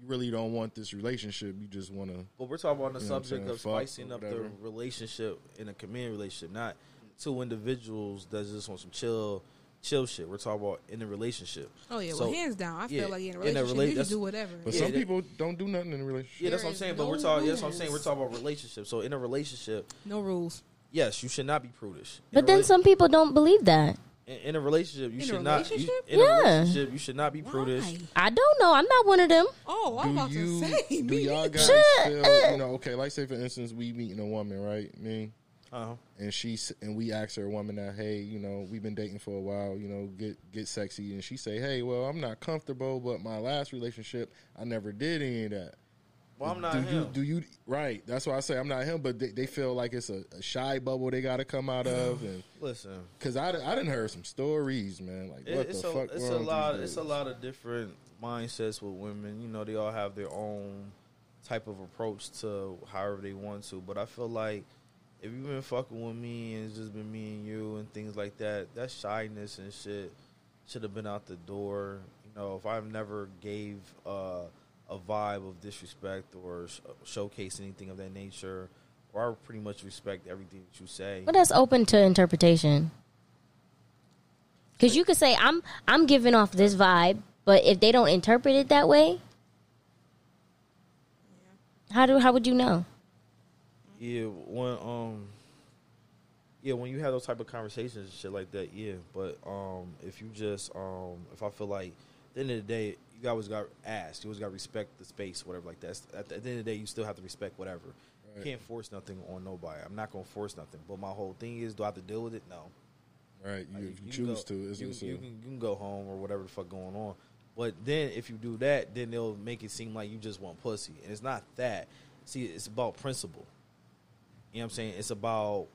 you really don't want this relationship. You just want to. But we're talking about the You know what I'm subject of spicing up the relationship in a community relationship, not two individuals that's just on some chill, chill shit. We're talking about in a relationship. oh yeah, So- well, hands down. I yeah, feel like in a in a relationship, rela- you that's- just do whatever. But Yeah, some that- people don't do nothing in a relationship. Yeah, that's There what I'm is saying. But no we're talking. That's what I'm saying. We're talking about relationship. So in a relationship, no rules. Yes, you should not be prudish. In But then some people don't believe that. in, in a relationship, you In a should not. You, relationship? in Yeah. a relationship, you should not be prudish. Why? I don't know. I'm not one of them. Oh, I'm do about you to say. do *laughs* me y'all guys Shit. feel you know okay like say for instance we meeting a woman right me Uh-huh. and she and we ask her a woman that hey you know we've been dating for a while you know get get sexy and she say hey well I'm not comfortable but my last relationship I never did any of that Well, I'm not do him. you do you right that's why I say I'm not him but they, they feel like it's a, a shy bubble they got to come out of and *sighs* Listen, because I, I didn't heard some stories man like it- what it's the a fuck it's a lot. It's a lot of different mindsets with women. You know, they all have their own type of approach to however they want to. But I feel like if you've been fucking with me and it's just been me and you and things like that, that shyness and shit should have been out the door. You know, if I've never gave uh, a vibe of disrespect or sh- showcase anything of that nature, or I pretty much respect everything that you say. But that's open to interpretation. Because you could say I'm I'm giving off this vibe, but if they don't interpret it that way, how do how would you know? Yeah, when um, yeah, when you have those type of conversations and shit like that, yeah. But um, if you just um, if I feel like at the end of the day, you always got asked, you always got to respect the space, whatever like that. At the, at the end of the day, you still have to respect whatever. Right. You can't force nothing on nobody. I'm not gonna force nothing. But my whole thing is, do I have to deal with it? No. right you, Like, if you, can choose go- to it's, you, it's you can, you can go home or whatever the fuck going on. But then if you do that, then they'll make it seem like you just want pussy, and it's not that. See, it's about principle. You know what I'm saying? It's about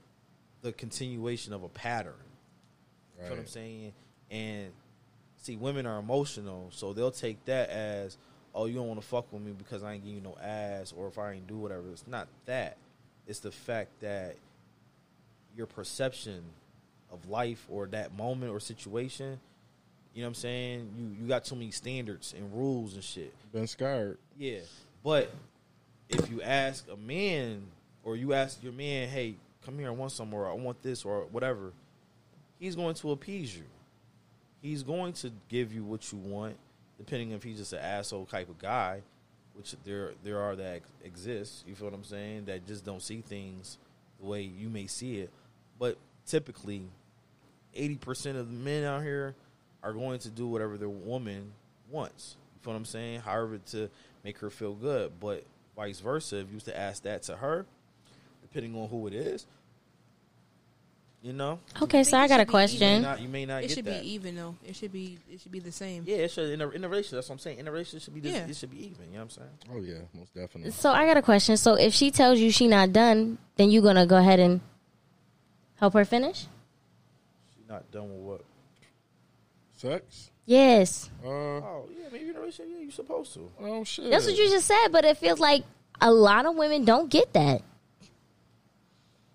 the continuation of a pattern. You know what I'm saying? And see, women are emotional, so they'll take that as, oh, you don't want to fuck with me because I ain't give you no ass, or if I ain't do whatever. It's not that. It's the fact that your perception of life or that moment or situation. You know what I'm saying? You you got too many standards and rules and shit. Been scared. Yeah, but if you ask a man or you ask your man, "Hey, come here, I want some, or I want this, or whatever," he's going to appease you. He's going to give you what you want, depending if he's just an asshole type of guy, which there there are that exist. You feel what I'm saying? That just don't see things the way you may see it. But typically, eighty percent of the men out here are going to do whatever their woman wants. You feel what I'm saying? However, to make her feel good. But vice versa, if you used to ask that to her, depending on who it is, you know, Okay, so I got a should be you may question. not, you may not It get should that. be even though. It should be. It should be the same. Yeah, it should in a, in a relationship. That's what I'm saying. In a relationship, should be this, Yeah. it should be even. You know what I'm saying? Oh yeah, most definitely. So I got a question. So if she tells you she not done, then you gonna go ahead and help her finish? She not done with what? Sex. Yes, Uh Oh yeah, maybe in a relationship, yeah, you supposed to. oh shit. that's what you just said. But it feels like a lot of women don't get that.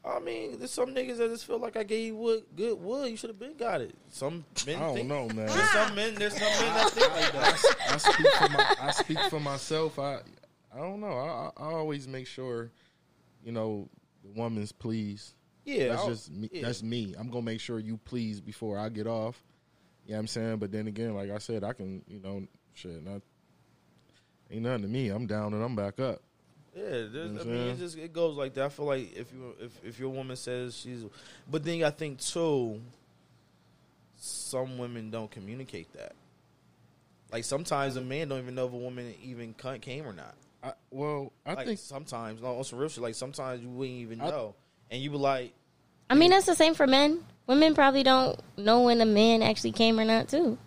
I mean, there's some niggas that just feel like I gave you wood, good wood. You should have been got it. Some men I don't think. know, man. There's some men. There's some men that think like that. *laughs* I speak for my, I speak for myself. I I don't know. I, I I always make sure, you know, the woman's pleased. Yeah, that's I'll- just me. yeah. That's me. I'm gonna make sure you please before I get off. You know what I'm saying? But then again, like I said, I can, you know, shit, not ain't nothing to me. I'm down and I'm back up. Yeah, there's, You know I what mean, it just it goes like that. I feel like if you if if your woman says she's, but then I think too, some women don't communicate that. Like sometimes a man don't even know if a woman even came or not. I, well, I like think sometimes, no, on some real shit. Like sometimes you wouldn't even I- know, and you be like, I mean, that's the same for men. Women probably don't know when a man actually came or not too.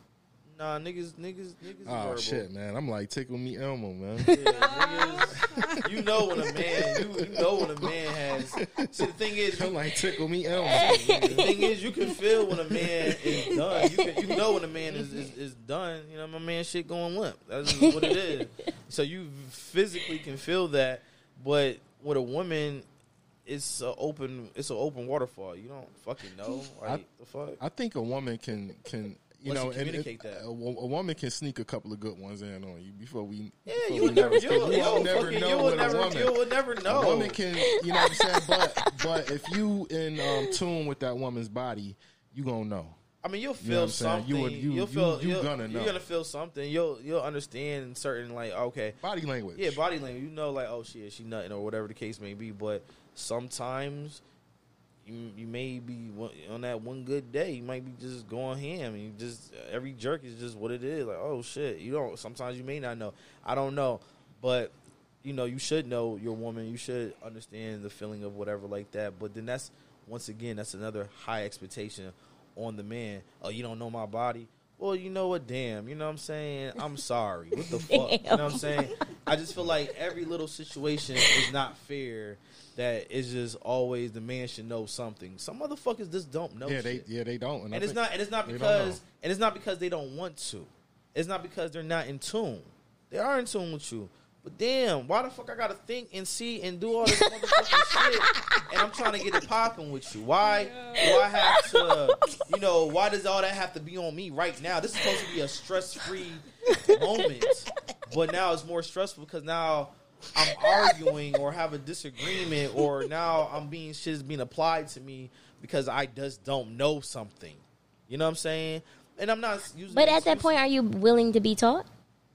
Nah, niggas, niggas, niggas. Oh shit, man! I'm like tickle me Elmo, man. Yeah, niggas, you know when a man, you, you know when a man has. See, the thing is, I'm you, like tickle me Elmo. the thing is, you can feel when a man is done. You can, you know when a man is, is, is done. You know, my man shit going limp. That's what it is. So you physically can feel that, but with a woman, it's a open. It's an open waterfall. You don't fucking know. Like I- the fuck. I think a woman can can you know you and- communicate and that. A, a woman can sneak a couple of good ones in on you before we. Yeah, before you would never, you, know. you, will you, never know you would never, you would never know. A woman can, you know what I'm saying, but but if you in um, tune with that woman's body, you gonna know. I mean, you'll feel what I'm something. You would- you- will feel. you you'll, gonna know. You're gonna feel something. You'll you'll understand certain like okay, Body language. yeah, body language. You know, like oh shit, she nutting or whatever the case may be. But sometimes you you may be one- on that one good day. You might be just going ham, and you just every jerk is just what it is. Like oh shit, you don't. Sometimes you may not know. I don't know, but you know you should know your woman. You should understand the feeling of whatever like that. But then that's once again that's another high expectation on the man. Oh, you don't know my body. Well, you know what? Damn, you know what I'm saying. I'm sorry. What the *laughs* fuck? You know what I'm saying? I just feel like every little situation is not fair. That it's just always the man should know something. Some motherfuckers just don't know. yeah, they yeah they don't. I and it's not and it's not because and it's not because they don't want to. It's not because they're not in tune. They are in tune with you. But damn, why the fuck I gotta think and see and do all this *laughs* motherfucking shit? And I'm trying to get it popping with you. Why do I have to? You know, why does all that have to be on me right now? This is supposed to be a stress free moment, but now it's more stressful because now I'm arguing or have a disagreement, or now I'm being shit is being applied to me because I just don't know something. You know what I'm saying? And I'm not using. But at that point, are you willing to be taught?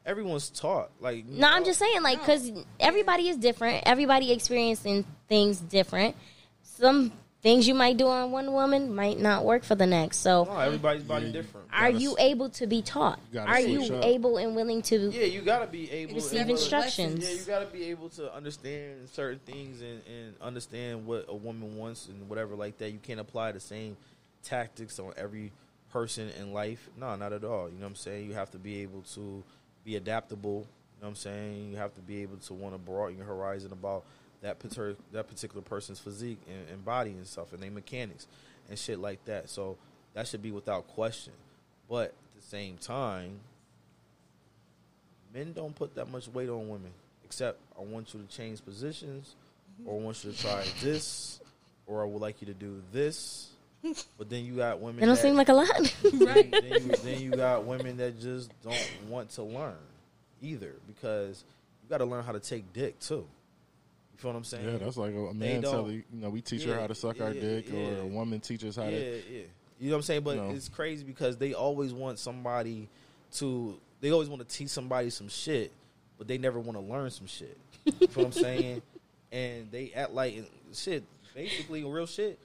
everyone's taught. Like No, I'm just saying, like, because everybody is different. Everybody experiencing things different. Some things you might do on one woman might not work for the next. So, No, everybody's body Yeah. different. are you s- able to be taught? You Are you up. able and willing to? Yeah, you gotta be able to Receive to instructions. Yeah, you gotta be able to understand certain things and, and understand what a woman wants and whatever like that. You can't apply the same tactics on every person in life. No, not at all. You know what I'm saying? You have to be able to be adaptable. You know what I'm saying? You have to be able to want to broaden your horizon about that particular that particular person's physique and, and body and stuff and their mechanics and shit like that. So that should be without question. But at the same time, men don't put that much weight on women. Except I want you to change positions, or I want you to try this, or I would like you to do this. But then you got women. It don't that- seem like a lot. *laughs* Right. then, you, then you got women that just don't want to learn either because you got to learn how to take dick too. You feel what I'm saying? Yeah, that's like a, a man telling you, you know, we teach her how to suck our yeah, dick, or a woman teaches how yeah, to. yeah. You know what I'm saying? But No. it's crazy because they always want somebody to. They always want to teach somebody some shit, but they never want to learn some shit. You know what I'm saying? *laughs* And they act like shit. Basically, real shit.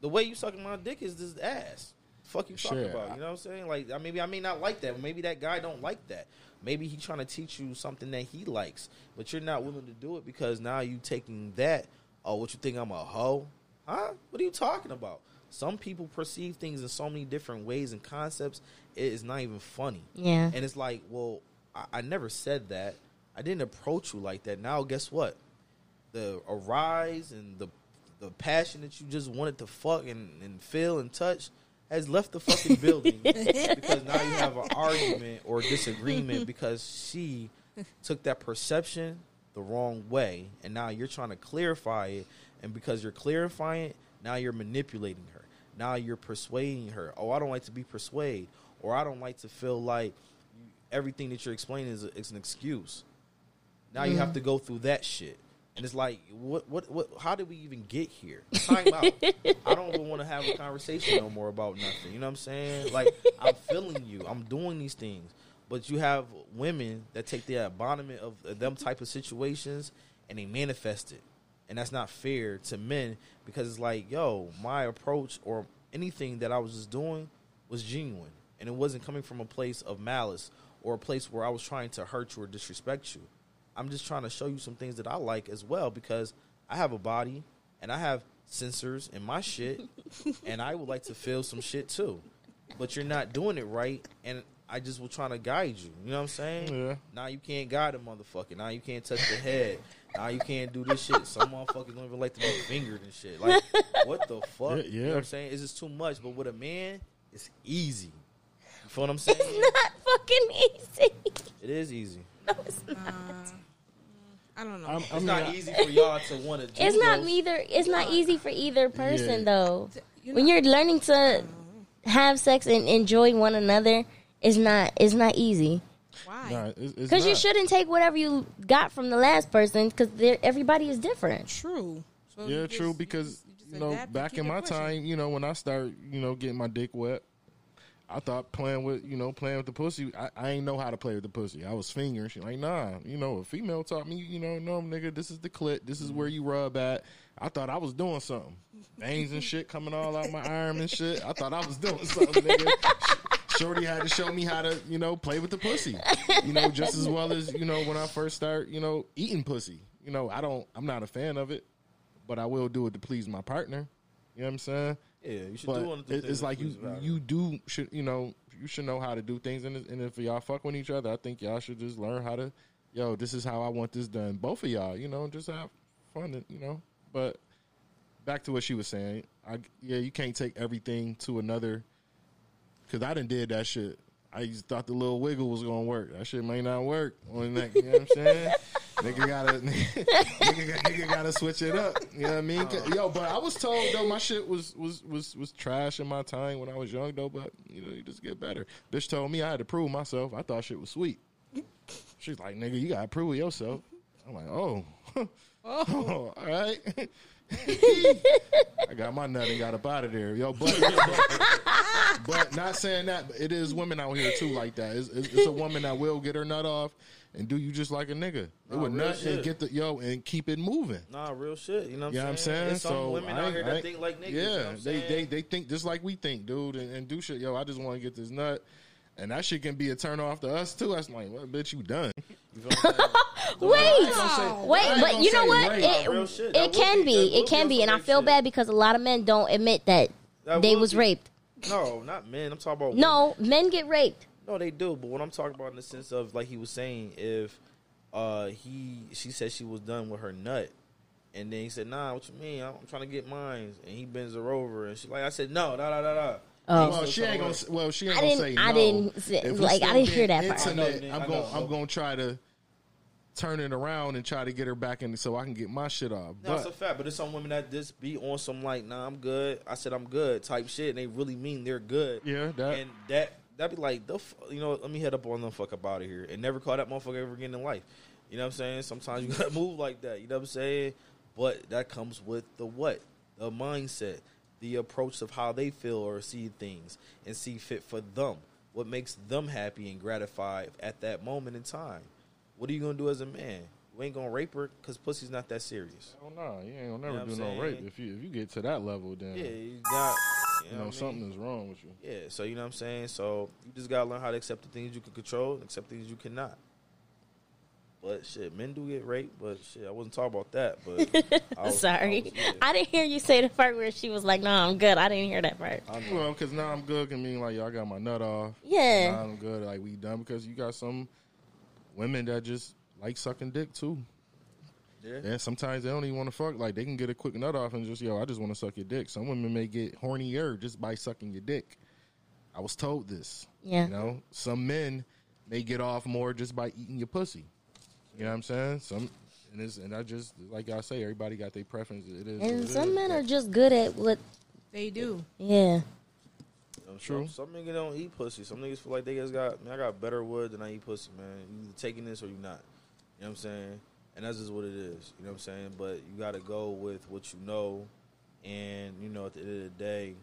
The way you sucking my dick is this ass. Fuck you talking Shit. about? You know what I'm saying? Like, I maybe I may not like that. Maybe that guy don't like that. Maybe he trying to teach you something that he likes, but you're not willing to do it because now you taking that. Oh, what you think I'm a hoe? Huh? What are you talking about? Some people perceive things in so many different ways and concepts. It is not even funny. Yeah. And it's like, well, I, I never said that. I didn't approach you like that. Now, guess what? The arise and the the passion that you just wanted to fuck and, and feel and touch has left the fucking building because now you have an argument or disagreement because she took that perception the wrong way. And now you're trying to clarify it. And because you're clarifying it now you're manipulating her. Now you're persuading her. Oh i don't like to be persuaded. Or i don't like to feel like everything that you're explaining is, is an excuse. Now you have mm. to go through that shit and it's like what what what how did we even get here? *laughs* Time out. I don't even want to have a conversation no more about nothing. You know what i'm saying? Like i'm feeling you. I'm doing these things. But you have women that take the abandonment of them type of situations and they manifest it. And that's not fair to men because it's like yo my approach or anything that i was just doing was genuine. And it wasn't coming from a place of malice or a place where i was trying to hurt you or disrespect you i'm just trying to show you some things that i like as well because i have a body and i have sensors in my shit *laughs* and i would like to feel some shit too but you're not doing it right and i just was trying to guide you you know what i'm saying Yeah. now you can't guide a motherfucker. Now you can't touch the head. Now you can't do this shit. Some motherfuckers don't even like to be fingered and shit. Like, what the *laughs* fuck? Yeah, You know what I'm saying? It's just too much. But with a man, it's easy. You feel what I'm saying? It's not fucking easy. It is easy. No, it's not. Uh, I don't know. I'm, I It's mean, not I- easy for y'all to want to do It's not those. either. It's not easy for either person Yeah. though. You when know- you're learning to have sex and enjoy one another, it's not. It's not easy. Why? Nah, it's, it's Because you shouldn't take whatever you got from the last person because everybody is different. True. So Yeah, you true. Because you you know, back in my pushing. time, you know, when I started, you know, getting my dick wet, I thought playing with, you know, playing with the pussy. I, I ain't know how to play with the pussy. I was fingering. She like, nah, you know, a female taught me, you know, no, nigga, this is the clit. This is where you rub at. I thought I was doing something. Veins and shit coming all out my arm and shit. I thought I was doing something, nigga. Shorty had to show me how to, you know, play with the pussy. You know, just as well as, you know, when I first start, you know, eating pussy. You know, I don't I'm not a fan of it, but I will do it to please my partner. You know what I'm saying? Yeah, you should But do one it, things it's like you you do should you know you should know how to do things and, and if y'all fuck with each other, I think y'all should just learn how to. Yo, this is how I want this done. Both of y'all, you know, just have fun, and, you know. But back to what she was saying, I yeah, you can't take everything to another. Cause I didn't did that shit. I just thought the little wiggle was gonna work. That shit may not work on that. You know what I'm saying? *laughs* nigga gotta, *laughs* nigga, nigga gotta switch it up. You know what I mean? Oh. 'Cause- Yo, but I was told though my shit was was was was trash in my time when I was young though. But you know, you just get better. Bitch told me I had to prove myself. I thought shit was sweet. She's like, nigga, you gotta prove yourself. I'm like, oh, *laughs* oh. oh, all right. *laughs* I got my nut and got up out of there, yo. But, but, but not saying that, but it is women out here too like that. It's, it's, it's a woman that will get her nut off and do you just like a nigga. It Nah, would real nut shit. and get the yo and keep it moving. Nah, real shit. You know what You know what I'm I'm saying? saying? There's some so women out ain't- here that think like niggas. Yeah, you know they, they they think just like we think, dude, and, and do shit. Yo, I just want to get this nut, and that shit can be a turn off to us too. That's like, what, bitch, you done? *laughs* You feel what I'm saying? *laughs* Wait, I wait, but you know what? rape. It, Nah, real shit. That it can be- be, it can be be, and I feel rape bad because a lot of men don't admit that That they was be- raped. No, not men. I'm talking about No, men get raped. No, they do. But what I'm talking about in the sense of like he was saying, if uh he she said she was done with her nut, and then he said, Nah, what you mean? I'm trying to get mine, and he bends her over, and she like I said, No, da da da da. Oh. Well, she ain't gonna. Well, she ain't I gonna didn't- say no. I didn't say- like, I didn't hear that part. intimate, I know, I'm I going. know. I'm going to try to turn it around and try to get her back in, so I can get my shit off. No, it's a fact, but there's some women that just be on some like, nah, I'm good. I said I'm good type shit, and they really mean they're good. Yeah, that- and that that be like, the f- you know, let me head up on them fuck up out of here and never call that motherfucker ever again in life. You know what I'm saying? Sometimes you *laughs* gotta move like that. You know what I'm saying? But that comes with the what, the mindset, the approach of how they feel or see things and see fit for them. What makes them happy and gratified at that moment in time? What are you gonna do as a man? You ain't gonna rape her because pussy's not that serious. oh no, you ain't gonna never You know do I'm no rape. If you if you get to that level, then Yeah, you got you you know, know what mean? something is wrong with you. Yeah, so you know what I'm saying. So you just gotta learn how to accept the things you can control, and accept things you cannot. But shit, men do get raped. But shit, I wasn't talking about that. But *laughs* I was- Sorry, I, was- yeah. I didn't hear you say the part where she was like, "No, I'm good." I didn't hear that part. I know. Well, because now I'm good can mean like y'all got my nut off. Yeah. Now I'm good. Like we done because you got some women that just like sucking dick too. Yeah. And sometimes they don't even want to fuck. Like they can get a quick nut off and just yo, I just want to suck your dick. Some women may get hornier just by sucking your dick. I was told this. Yeah. You know, some men may get off more just by eating your pussy. You know what I'm saying? Some and it's and I just like I say, everybody got their preference. It is. And it some is, men are just good at what. They do. Yeah. You know, True. Some, some niggas don't eat pussy. Some niggas feel like they just got. Man, I got better wood than I eat pussy, man. You either taking this or you not. You know what I'm saying? And that's just what it is. You know what I'm saying? But you got to go with what you know, and you know at the end of the day,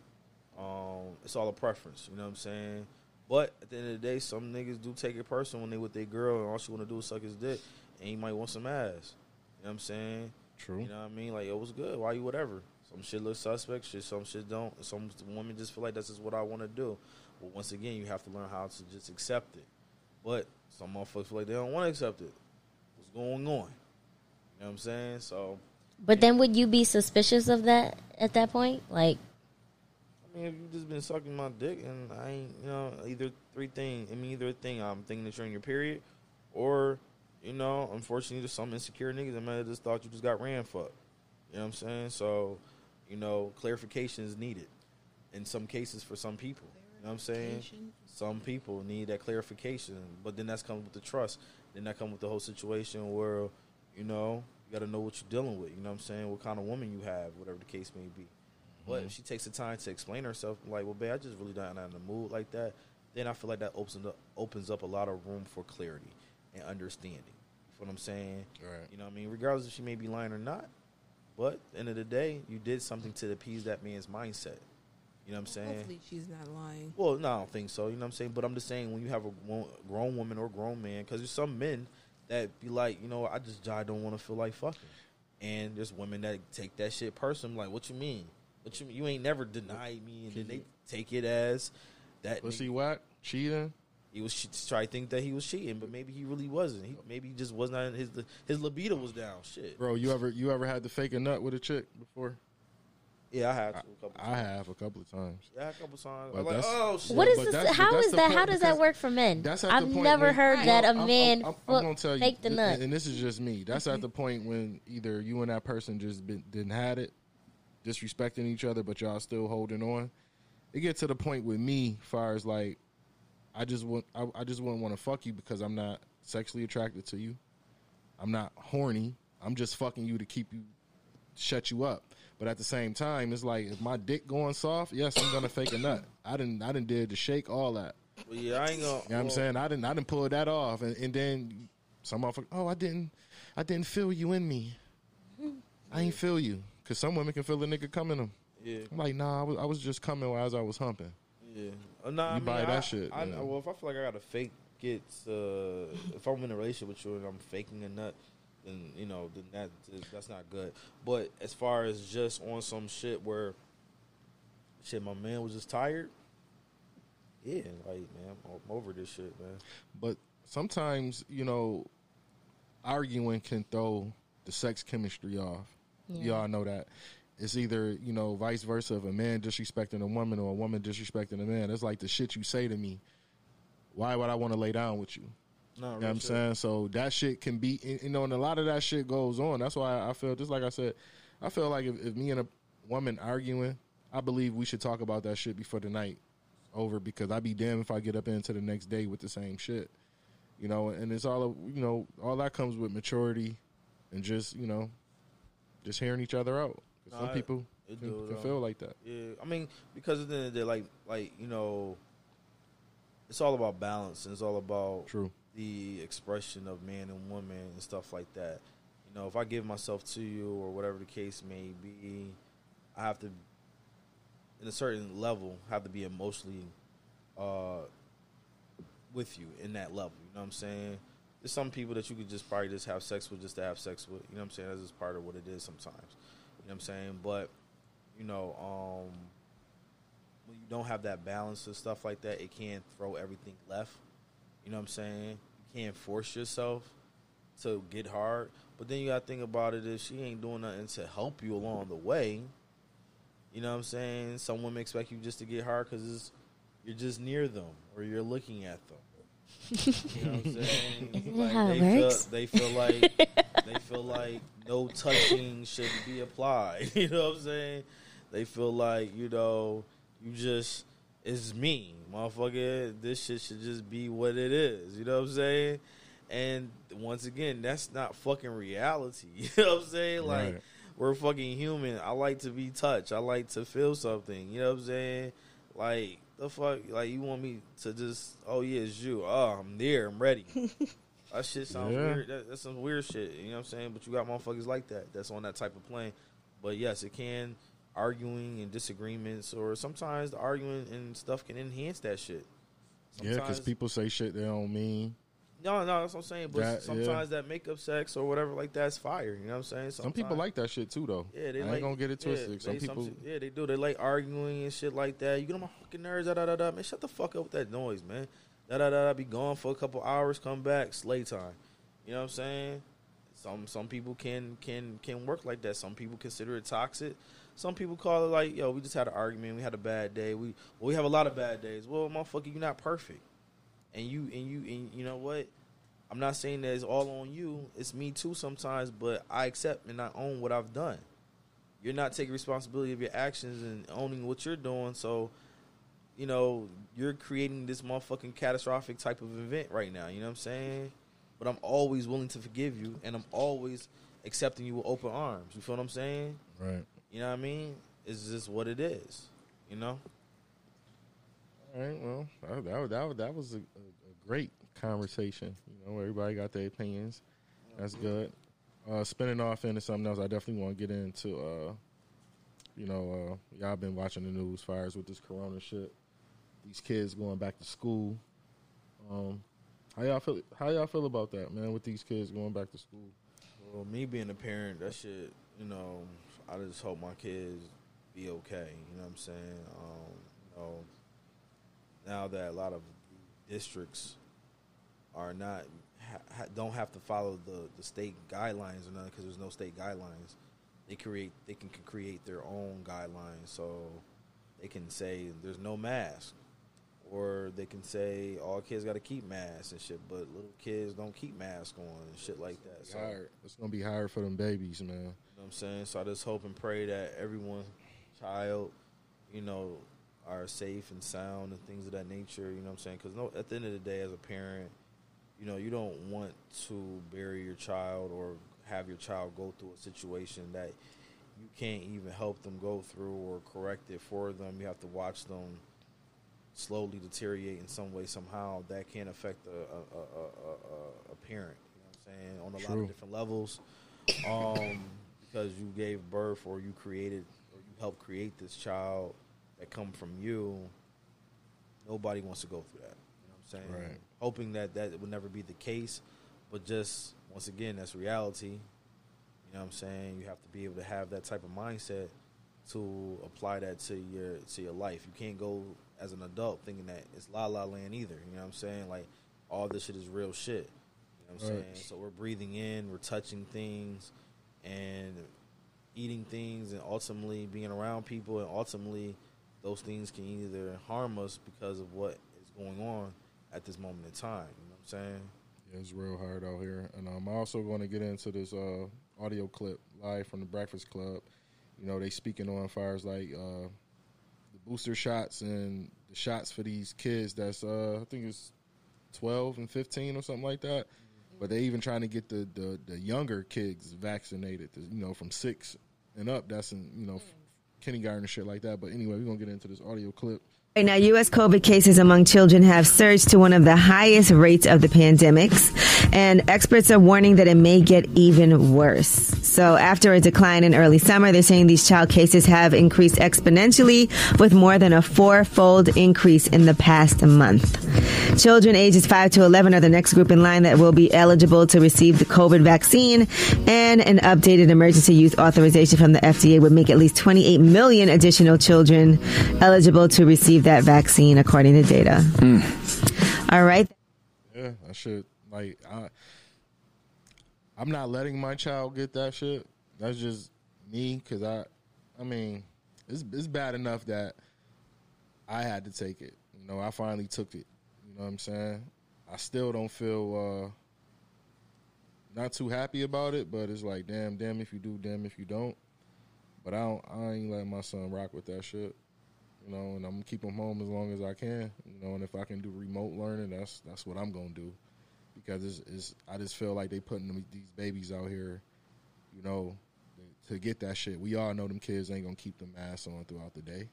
um, it's all a preference. You know what I'm saying? But at the end of the day, some niggas do take it personal when they with their girl and all she want to do is suck his dick, and he might want some ass. You know what I'm saying? True. You know what I mean? Like, it was good. Why you whatever? Some shit looks suspect. Shit, some shit don't. Some women just feel like that's just what I want to do. But once again, you have to learn how to just accept it. But some motherfuckers feel like they don't want to accept it. What's going on? You know what I'm saying? So, But then would you be suspicious of that at that point? Like, I mean, if you've just been sucking my dick and I ain't, you know, either three things. I mean, either a thing. I'm thinking that you're in your period, or you know, unfortunately, there's some insecure niggas that might have just thought you just got ran fucked. You know what I'm saying? So, you know, clarification is needed in some cases for some people. You know what I'm saying? Some people need that clarification, but then that's comes with the trust. Then that comes with the whole situation where, you know, you got to know what you're dealing with. You know what I'm saying? What kind of woman you have, whatever the case may be. But if she takes the time to explain herself, like, well, babe, I just really not in the mood like that, then I feel like that opens up opens up a lot of room for clarity and understanding. You feel what I'm saying? Right. You know what I mean? Regardless if she may be lying or not. But at the end of the day, you did something to appease that man's mindset. You know what I'm saying? Hopefully, she's not lying. Well, no, I don't think so. You know what I'm saying? But I'm just saying when you have a grown woman or grown man, because there's some men that be like, you know, I just I don't want to feel like fucking, and there's women that take that shit personal. Like, what you mean? What you mean? You ain't never denied me, and then they take it as that. Pussy nigga- whack, cheating. he was try to think that he was cheating, but maybe he really wasn't. He maybe he just was not. His his libido was down. Shit. Bro, you ever you ever had to fake a nut with a chick before? Yeah, I had to a couple. I have a couple of times. yeah, a couple of times. But like, that's- oh shit. what is but this? that's- How that's is the that? How does that work for men? That's at I've the point never when- heard Well, that a I'm- I'm- man I'm, fuck- I'm gonna tell you, fake the th- nut. and this is just me. That's at the point when either you and that person just been, didn't had it, disrespecting each other, but y'all still holding on. It gets to the point with me, far as like, I just want, I, I just wouldn't want to fuck you because I'm not sexually attracted to you. I'm not horny. I'm just fucking you to keep you, shut you up. But at the same time, it's like if my dick going soft, yes, I'm gonna fake a nut. I didn't, I didn't did the shake all that. Well, yeah, I ain't gonna. You know what I'm well, saying? I didn't I didn't pull that off and, and then some motherfucker, oh I didn't I didn't feel you in me. I ain't feel you. Cause some women can feel a nigga coming them. Yeah. I'm like, nah, I was I was just coming as I was humping. Yeah. Uh, nah, I You mean, buy that I, shit, I, yeah. Well, if I feel like I got to fake it, uh, if I'm in a relationship with you and I'm faking a nut, then you know, then that that's not good. But as far as just on some shit where, shit, my man was just tired. Yeah, like man, I'm, I'm over this shit, man. But sometimes, you know, arguing can throw the sex chemistry off. Yeah. Y'all know that. It's either, you know, vice versa of a man disrespecting a woman or a woman disrespecting a man. It's like the shit you say to me. Why would I want to lay down with you? No, You know what I'm saying? So that shit can be, you know, and a lot of that shit goes on. That's why I feel, just like I said, I feel like if, if me and a woman arguing, I believe we should talk about that shit before the night over because I'd be damned if I get up into the next day with the same shit. You know, and it's all you know. All that comes with maturity and just you know, just hearing each other out. 'Cause Some people it can, do, can feel like that. Yeah, I mean, because at the end of the day, like, like you know, it's all about balance, and it's all about True. The expression of man and woman and stuff like that. You know, if I give myself to you or whatever the case may be, I have to, in a certain level, have to be emotionally uh, with you in that level. You know what I'm saying? There's some people that you could just probably just have sex with just to have sex with. You know what I'm saying? That's just part of what it is sometimes. You know what I'm saying? But you know, um, when you don't have that balance and stuff like that, it can throw everything left. You know what I'm saying? You can't force yourself to get hard. But then you gotta think about it if she ain't doing nothing to help you along the way. You know what I'm saying? Some women expect you just to get hard because you're just near them or you're looking at them. You know what I'm *laughs* saying? *laughs* Isn't how it they works? Feel, they feel like they feel like no touching should be applied. *laughs* You know what I'm saying? They feel like you know you just it's me, motherfucker. This shit should just be what it is. You know what I'm saying? And once again, that's not fucking reality. *laughs* You know what I'm saying? Like Right. we're fucking human. I like to be touched. I like to feel something. You know what I'm saying? Like the fuck, like you want me to just, oh yeah, it's you. Oh, I'm there. I'm ready. *laughs* that shit sounds Yeah. weird. That, that's some weird shit. You know what I'm saying? But you got motherfuckers like that. That's on that type of plane. But yes, it can arguing and disagreements, or sometimes the arguing and stuff can enhance that shit. Yeah, because people say shit they don't mean. no, no, that's what I'm saying. But That- yeah. sometimes that makeup sex or whatever like that's fire. You know what I'm saying? Some people like that shit too, though. Yeah, they I like, ain't gonna get it yeah, twisted. some they- people, yeah, they do. They like arguing and shit like that. You get on my fucking nerves. Da da da da. Man, shut the fuck up with that noise, man. Da da da. da. Be gone for a couple hours. Come back. Slay time. You know what I'm saying? Some some people can can can work like that. Some people consider it toxic. Some people call it like, yo, we just had an argument. We had a bad day. We well, we have a lot of bad days. Well, motherfucker, you're not perfect, and you and you and you know what? I'm not saying that it's all on you. It's me too sometimes, but I accept and I own what I've done. You're not taking responsibility of your actions and owning what you're doing, so you know you're creating this motherfucking catastrophic type of event right now. You know what I'm saying? But I'm always willing to forgive you, and I'm always accepting you with open arms. You feel what I'm saying? right? You know what I mean? It's just what it is. You know? All right. Well, that that, that, that was a, a, a great conversation. You know, everybody got their opinions. That's good. Uh, spinning off into something else, I definitely want to get into. Uh, you know, uh, y'all been watching the news fires with this Corona shit. These kids going back to school. Um, how y'all feel? How y'all feel about that, man? With these kids going back to school. Well, me being a parent, that shit, you know, I just hope my kids be okay. You know what I'm saying? Um, you know, now that a lot of districts are not ha, don't have to follow the, the state guidelines or nothing because there's no state guidelines. They create they can create their own guidelines, so they can say there's no mask, or they can say all kids got to keep masks and shit, but little kids don't keep masks on and shit like that. So, It's gonna be hard for them babies, man. Know what I'm saying? So I just hope and pray that everyone, child, you know, are safe and sound and things of that nature. You know what I'm saying? Because no, at the end of the day, as a parent, you know, you don't want to bury your child or have your child go through a situation that you can't even help them go through or correct it for them. You have to watch them slowly deteriorate in some way, somehow. That can affect a, a, a, a, a- a parent. You know what I'm saying? On a lot of different levels. Um, because you gave birth or you created or you helped create this child that come from you. Nobody wants to go through that. You know what I'm saying? Right. Hoping that that would never be the case, but just once again, that's reality. You know what I'm saying? You have to be able to have that type of mindset to apply that to your to your life. You can't go as an adult thinking that it's la la land either. You know what I'm saying? Like all this shit is real shit. You know what I'm Right. saying? So we're breathing in, we're touching things, and eating things, and ultimately being around people, and ultimately those things can either harm us because of what is going on at this moment in time. You know what I'm saying? Yeah, it's real hard out here. And I'm also going to get into this uh, audio clip live from the Breakfast Club. You know, they speaking on fires like uh, the booster shots and the shots for these kids that's uh I think it's twelve and fifteen or something like that. But they even trying to get the the, the younger kids vaccinated, you know, from six and up. That's in you know kindergarten and shit like that. But anyway, we're gonna get into this audio clip. Right now, U.S. COVID cases among children have surged to one of the highest rates of the pandemics, and experts are warning that it may get even worse. So, after a decline in early summer, they're saying these child cases have increased exponentially with more than a four-fold increase in the past month. Children ages 5 to 11 are the next group in line that will be eligible to receive the COVID vaccine, and an updated emergency use authorization from the FDA would make at least 28 million additional children eligible to receive that vaccine, according to data. All right. Yeah, I should like I. I'm not letting my child get that shit. That's just me because I. I mean, it's it's bad enough that I had to take it. You know, I finally took it. You know what I'm saying? I still don't feel uh not too happy about it, but it's like damn, damn if you do, damn if you don't. But I don't. I ain't letting my son rock with that shit. You know, and I'm gonna keep him home as long as I can. You know, and if I can do remote learning, that's that's what I'm gonna do. Because it's, it's I just feel like they putting them, these babies out here, you know, to get that shit. We all know them kids ain't gonna keep the mask on throughout the day.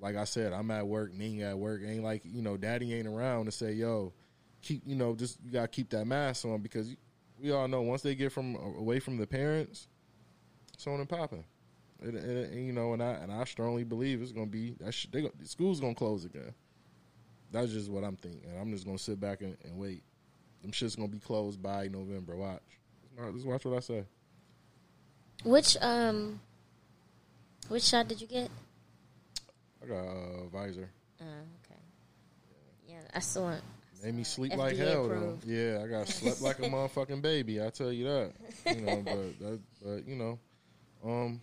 Like I said, I'm at work, Ning at work. Ain't like you know, Daddy ain't around to say, "Yo, keep you know, just you gotta keep that mask on." Because we all know once they get from away from the parents, it's on and popping. It, it, you know, and I and I strongly believe it's gonna be that sh- they the school's gonna close again. That's just what I'm thinking. I'm just gonna sit back and, and wait. Them shit's gonna be closed by November. Watch, just watch what I say. Which um, which shot did you get? I got a uh, Pfizer. Uh, okay. Yeah, I saw it. Made me sleep like hell though. Yeah, I got slept like a *laughs* motherfucking baby. I tell you that. You know, but *laughs* that, but you know, um,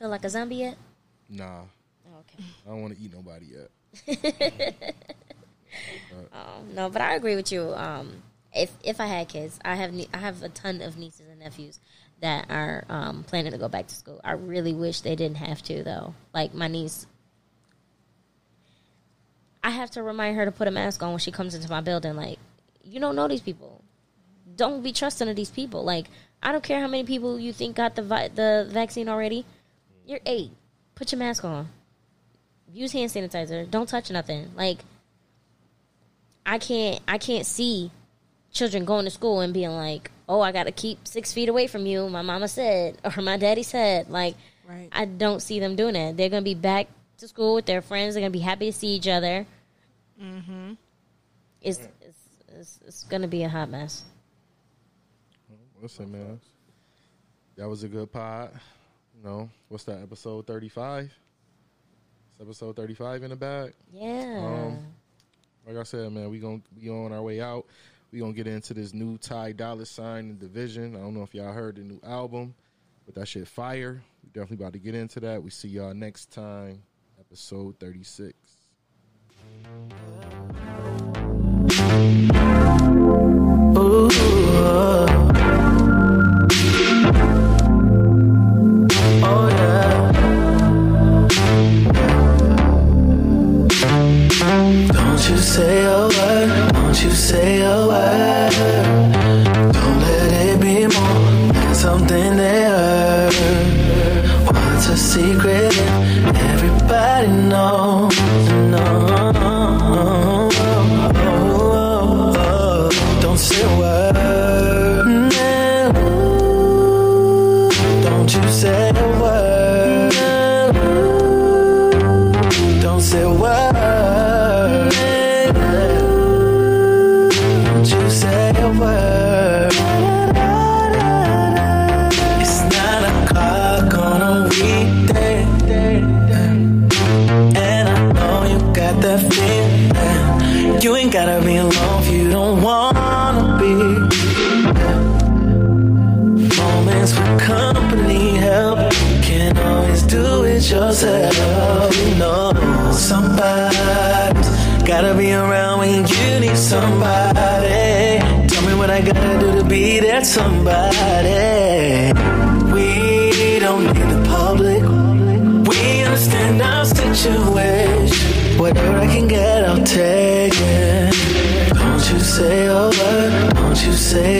Feel like a zombie yet? nah, Oh, okay. I don't want to eat nobody yet. Oh, *laughs* no, but I agree with you. Um, if if I had kids, I have nie- I have a ton of nieces and nephews that are um, planning to go back to school. I really wish they didn't have to though. Like my niece, I have to remind her to put a mask on when she comes into my building. Like you don't know these people. Don't be trusting of these people. Like I don't care how many people you think got the vi- the vaccine already. You're eight. Put your mask on. Use hand sanitizer. Don't touch nothing. Like I can't I can't see children going to school and being like, "Oh, I got to keep 6 feet away from you." My mama said or my daddy said. Like Right. I don't see them doing that. They're going to be back to school with their friends. They're going to be happy to see each other. Mm-hmm. It's it's it's, it's going to be a hot mess. Listen, man, that was a good pod. You know, what's that? Episode thirty-five. It's episode thirty-five in the back. Yeah. Um, like I said, man, we gonna be on our way out. We gonna get into this new Ty Dolla Sign and Division. I don't know if y'all heard the new album, but that shit fire. We definitely about to get into that. We see y'all next time, episode thirty-six. Don't say that somebody. We don't need the public. We understand our situation. Whatever I can get, I'll take it. Don't you say word. Don't you say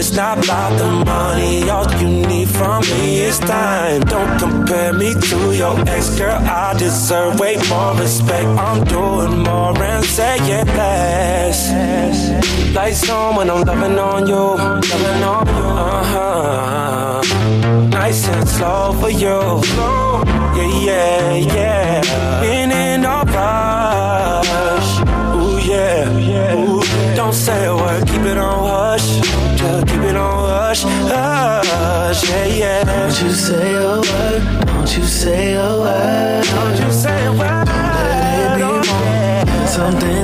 it's not about the money. All you need from me is time. Don't compare me to your ex, girl. I deserve way more respect. I'm doing more and saying less. On when I'm loving on you, loving on you. Uh huh. Nice and slow for you. Yeah, yeah, yeah. In a rush. Ooh, yeah. Ooh, don't say a word, keep it on hush. Keep it on hush. Hush, yeah, yeah. Don't you say a word, don't you say a word. Don't you say a word. Don't let it be oh, more. Something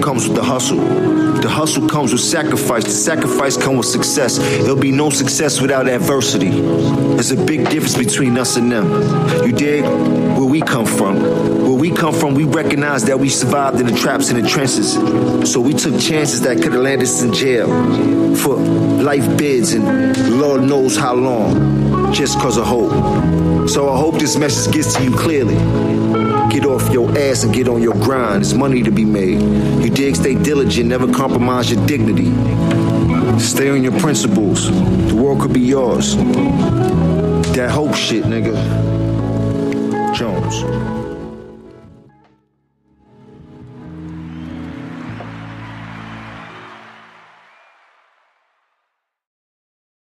comes with the hustle. The hustle comes with sacrifice. The sacrifice comes with success. There'll be no success without adversity. There's a big difference between us and them. You dig? Where we come from. Where we come from, we recognize that we survived in the traps and the trenches. So we took chances that could have landed us in jail for life bids and Lord knows how long. Just cause of hope. So I hope this message gets to you clearly. Get off your ass and get on your grind. There's money to be made. You dig? Stay diligent. Never compromise your dignity. Stay on your principles. The world could be yours. That hope shit, nigga. Jones.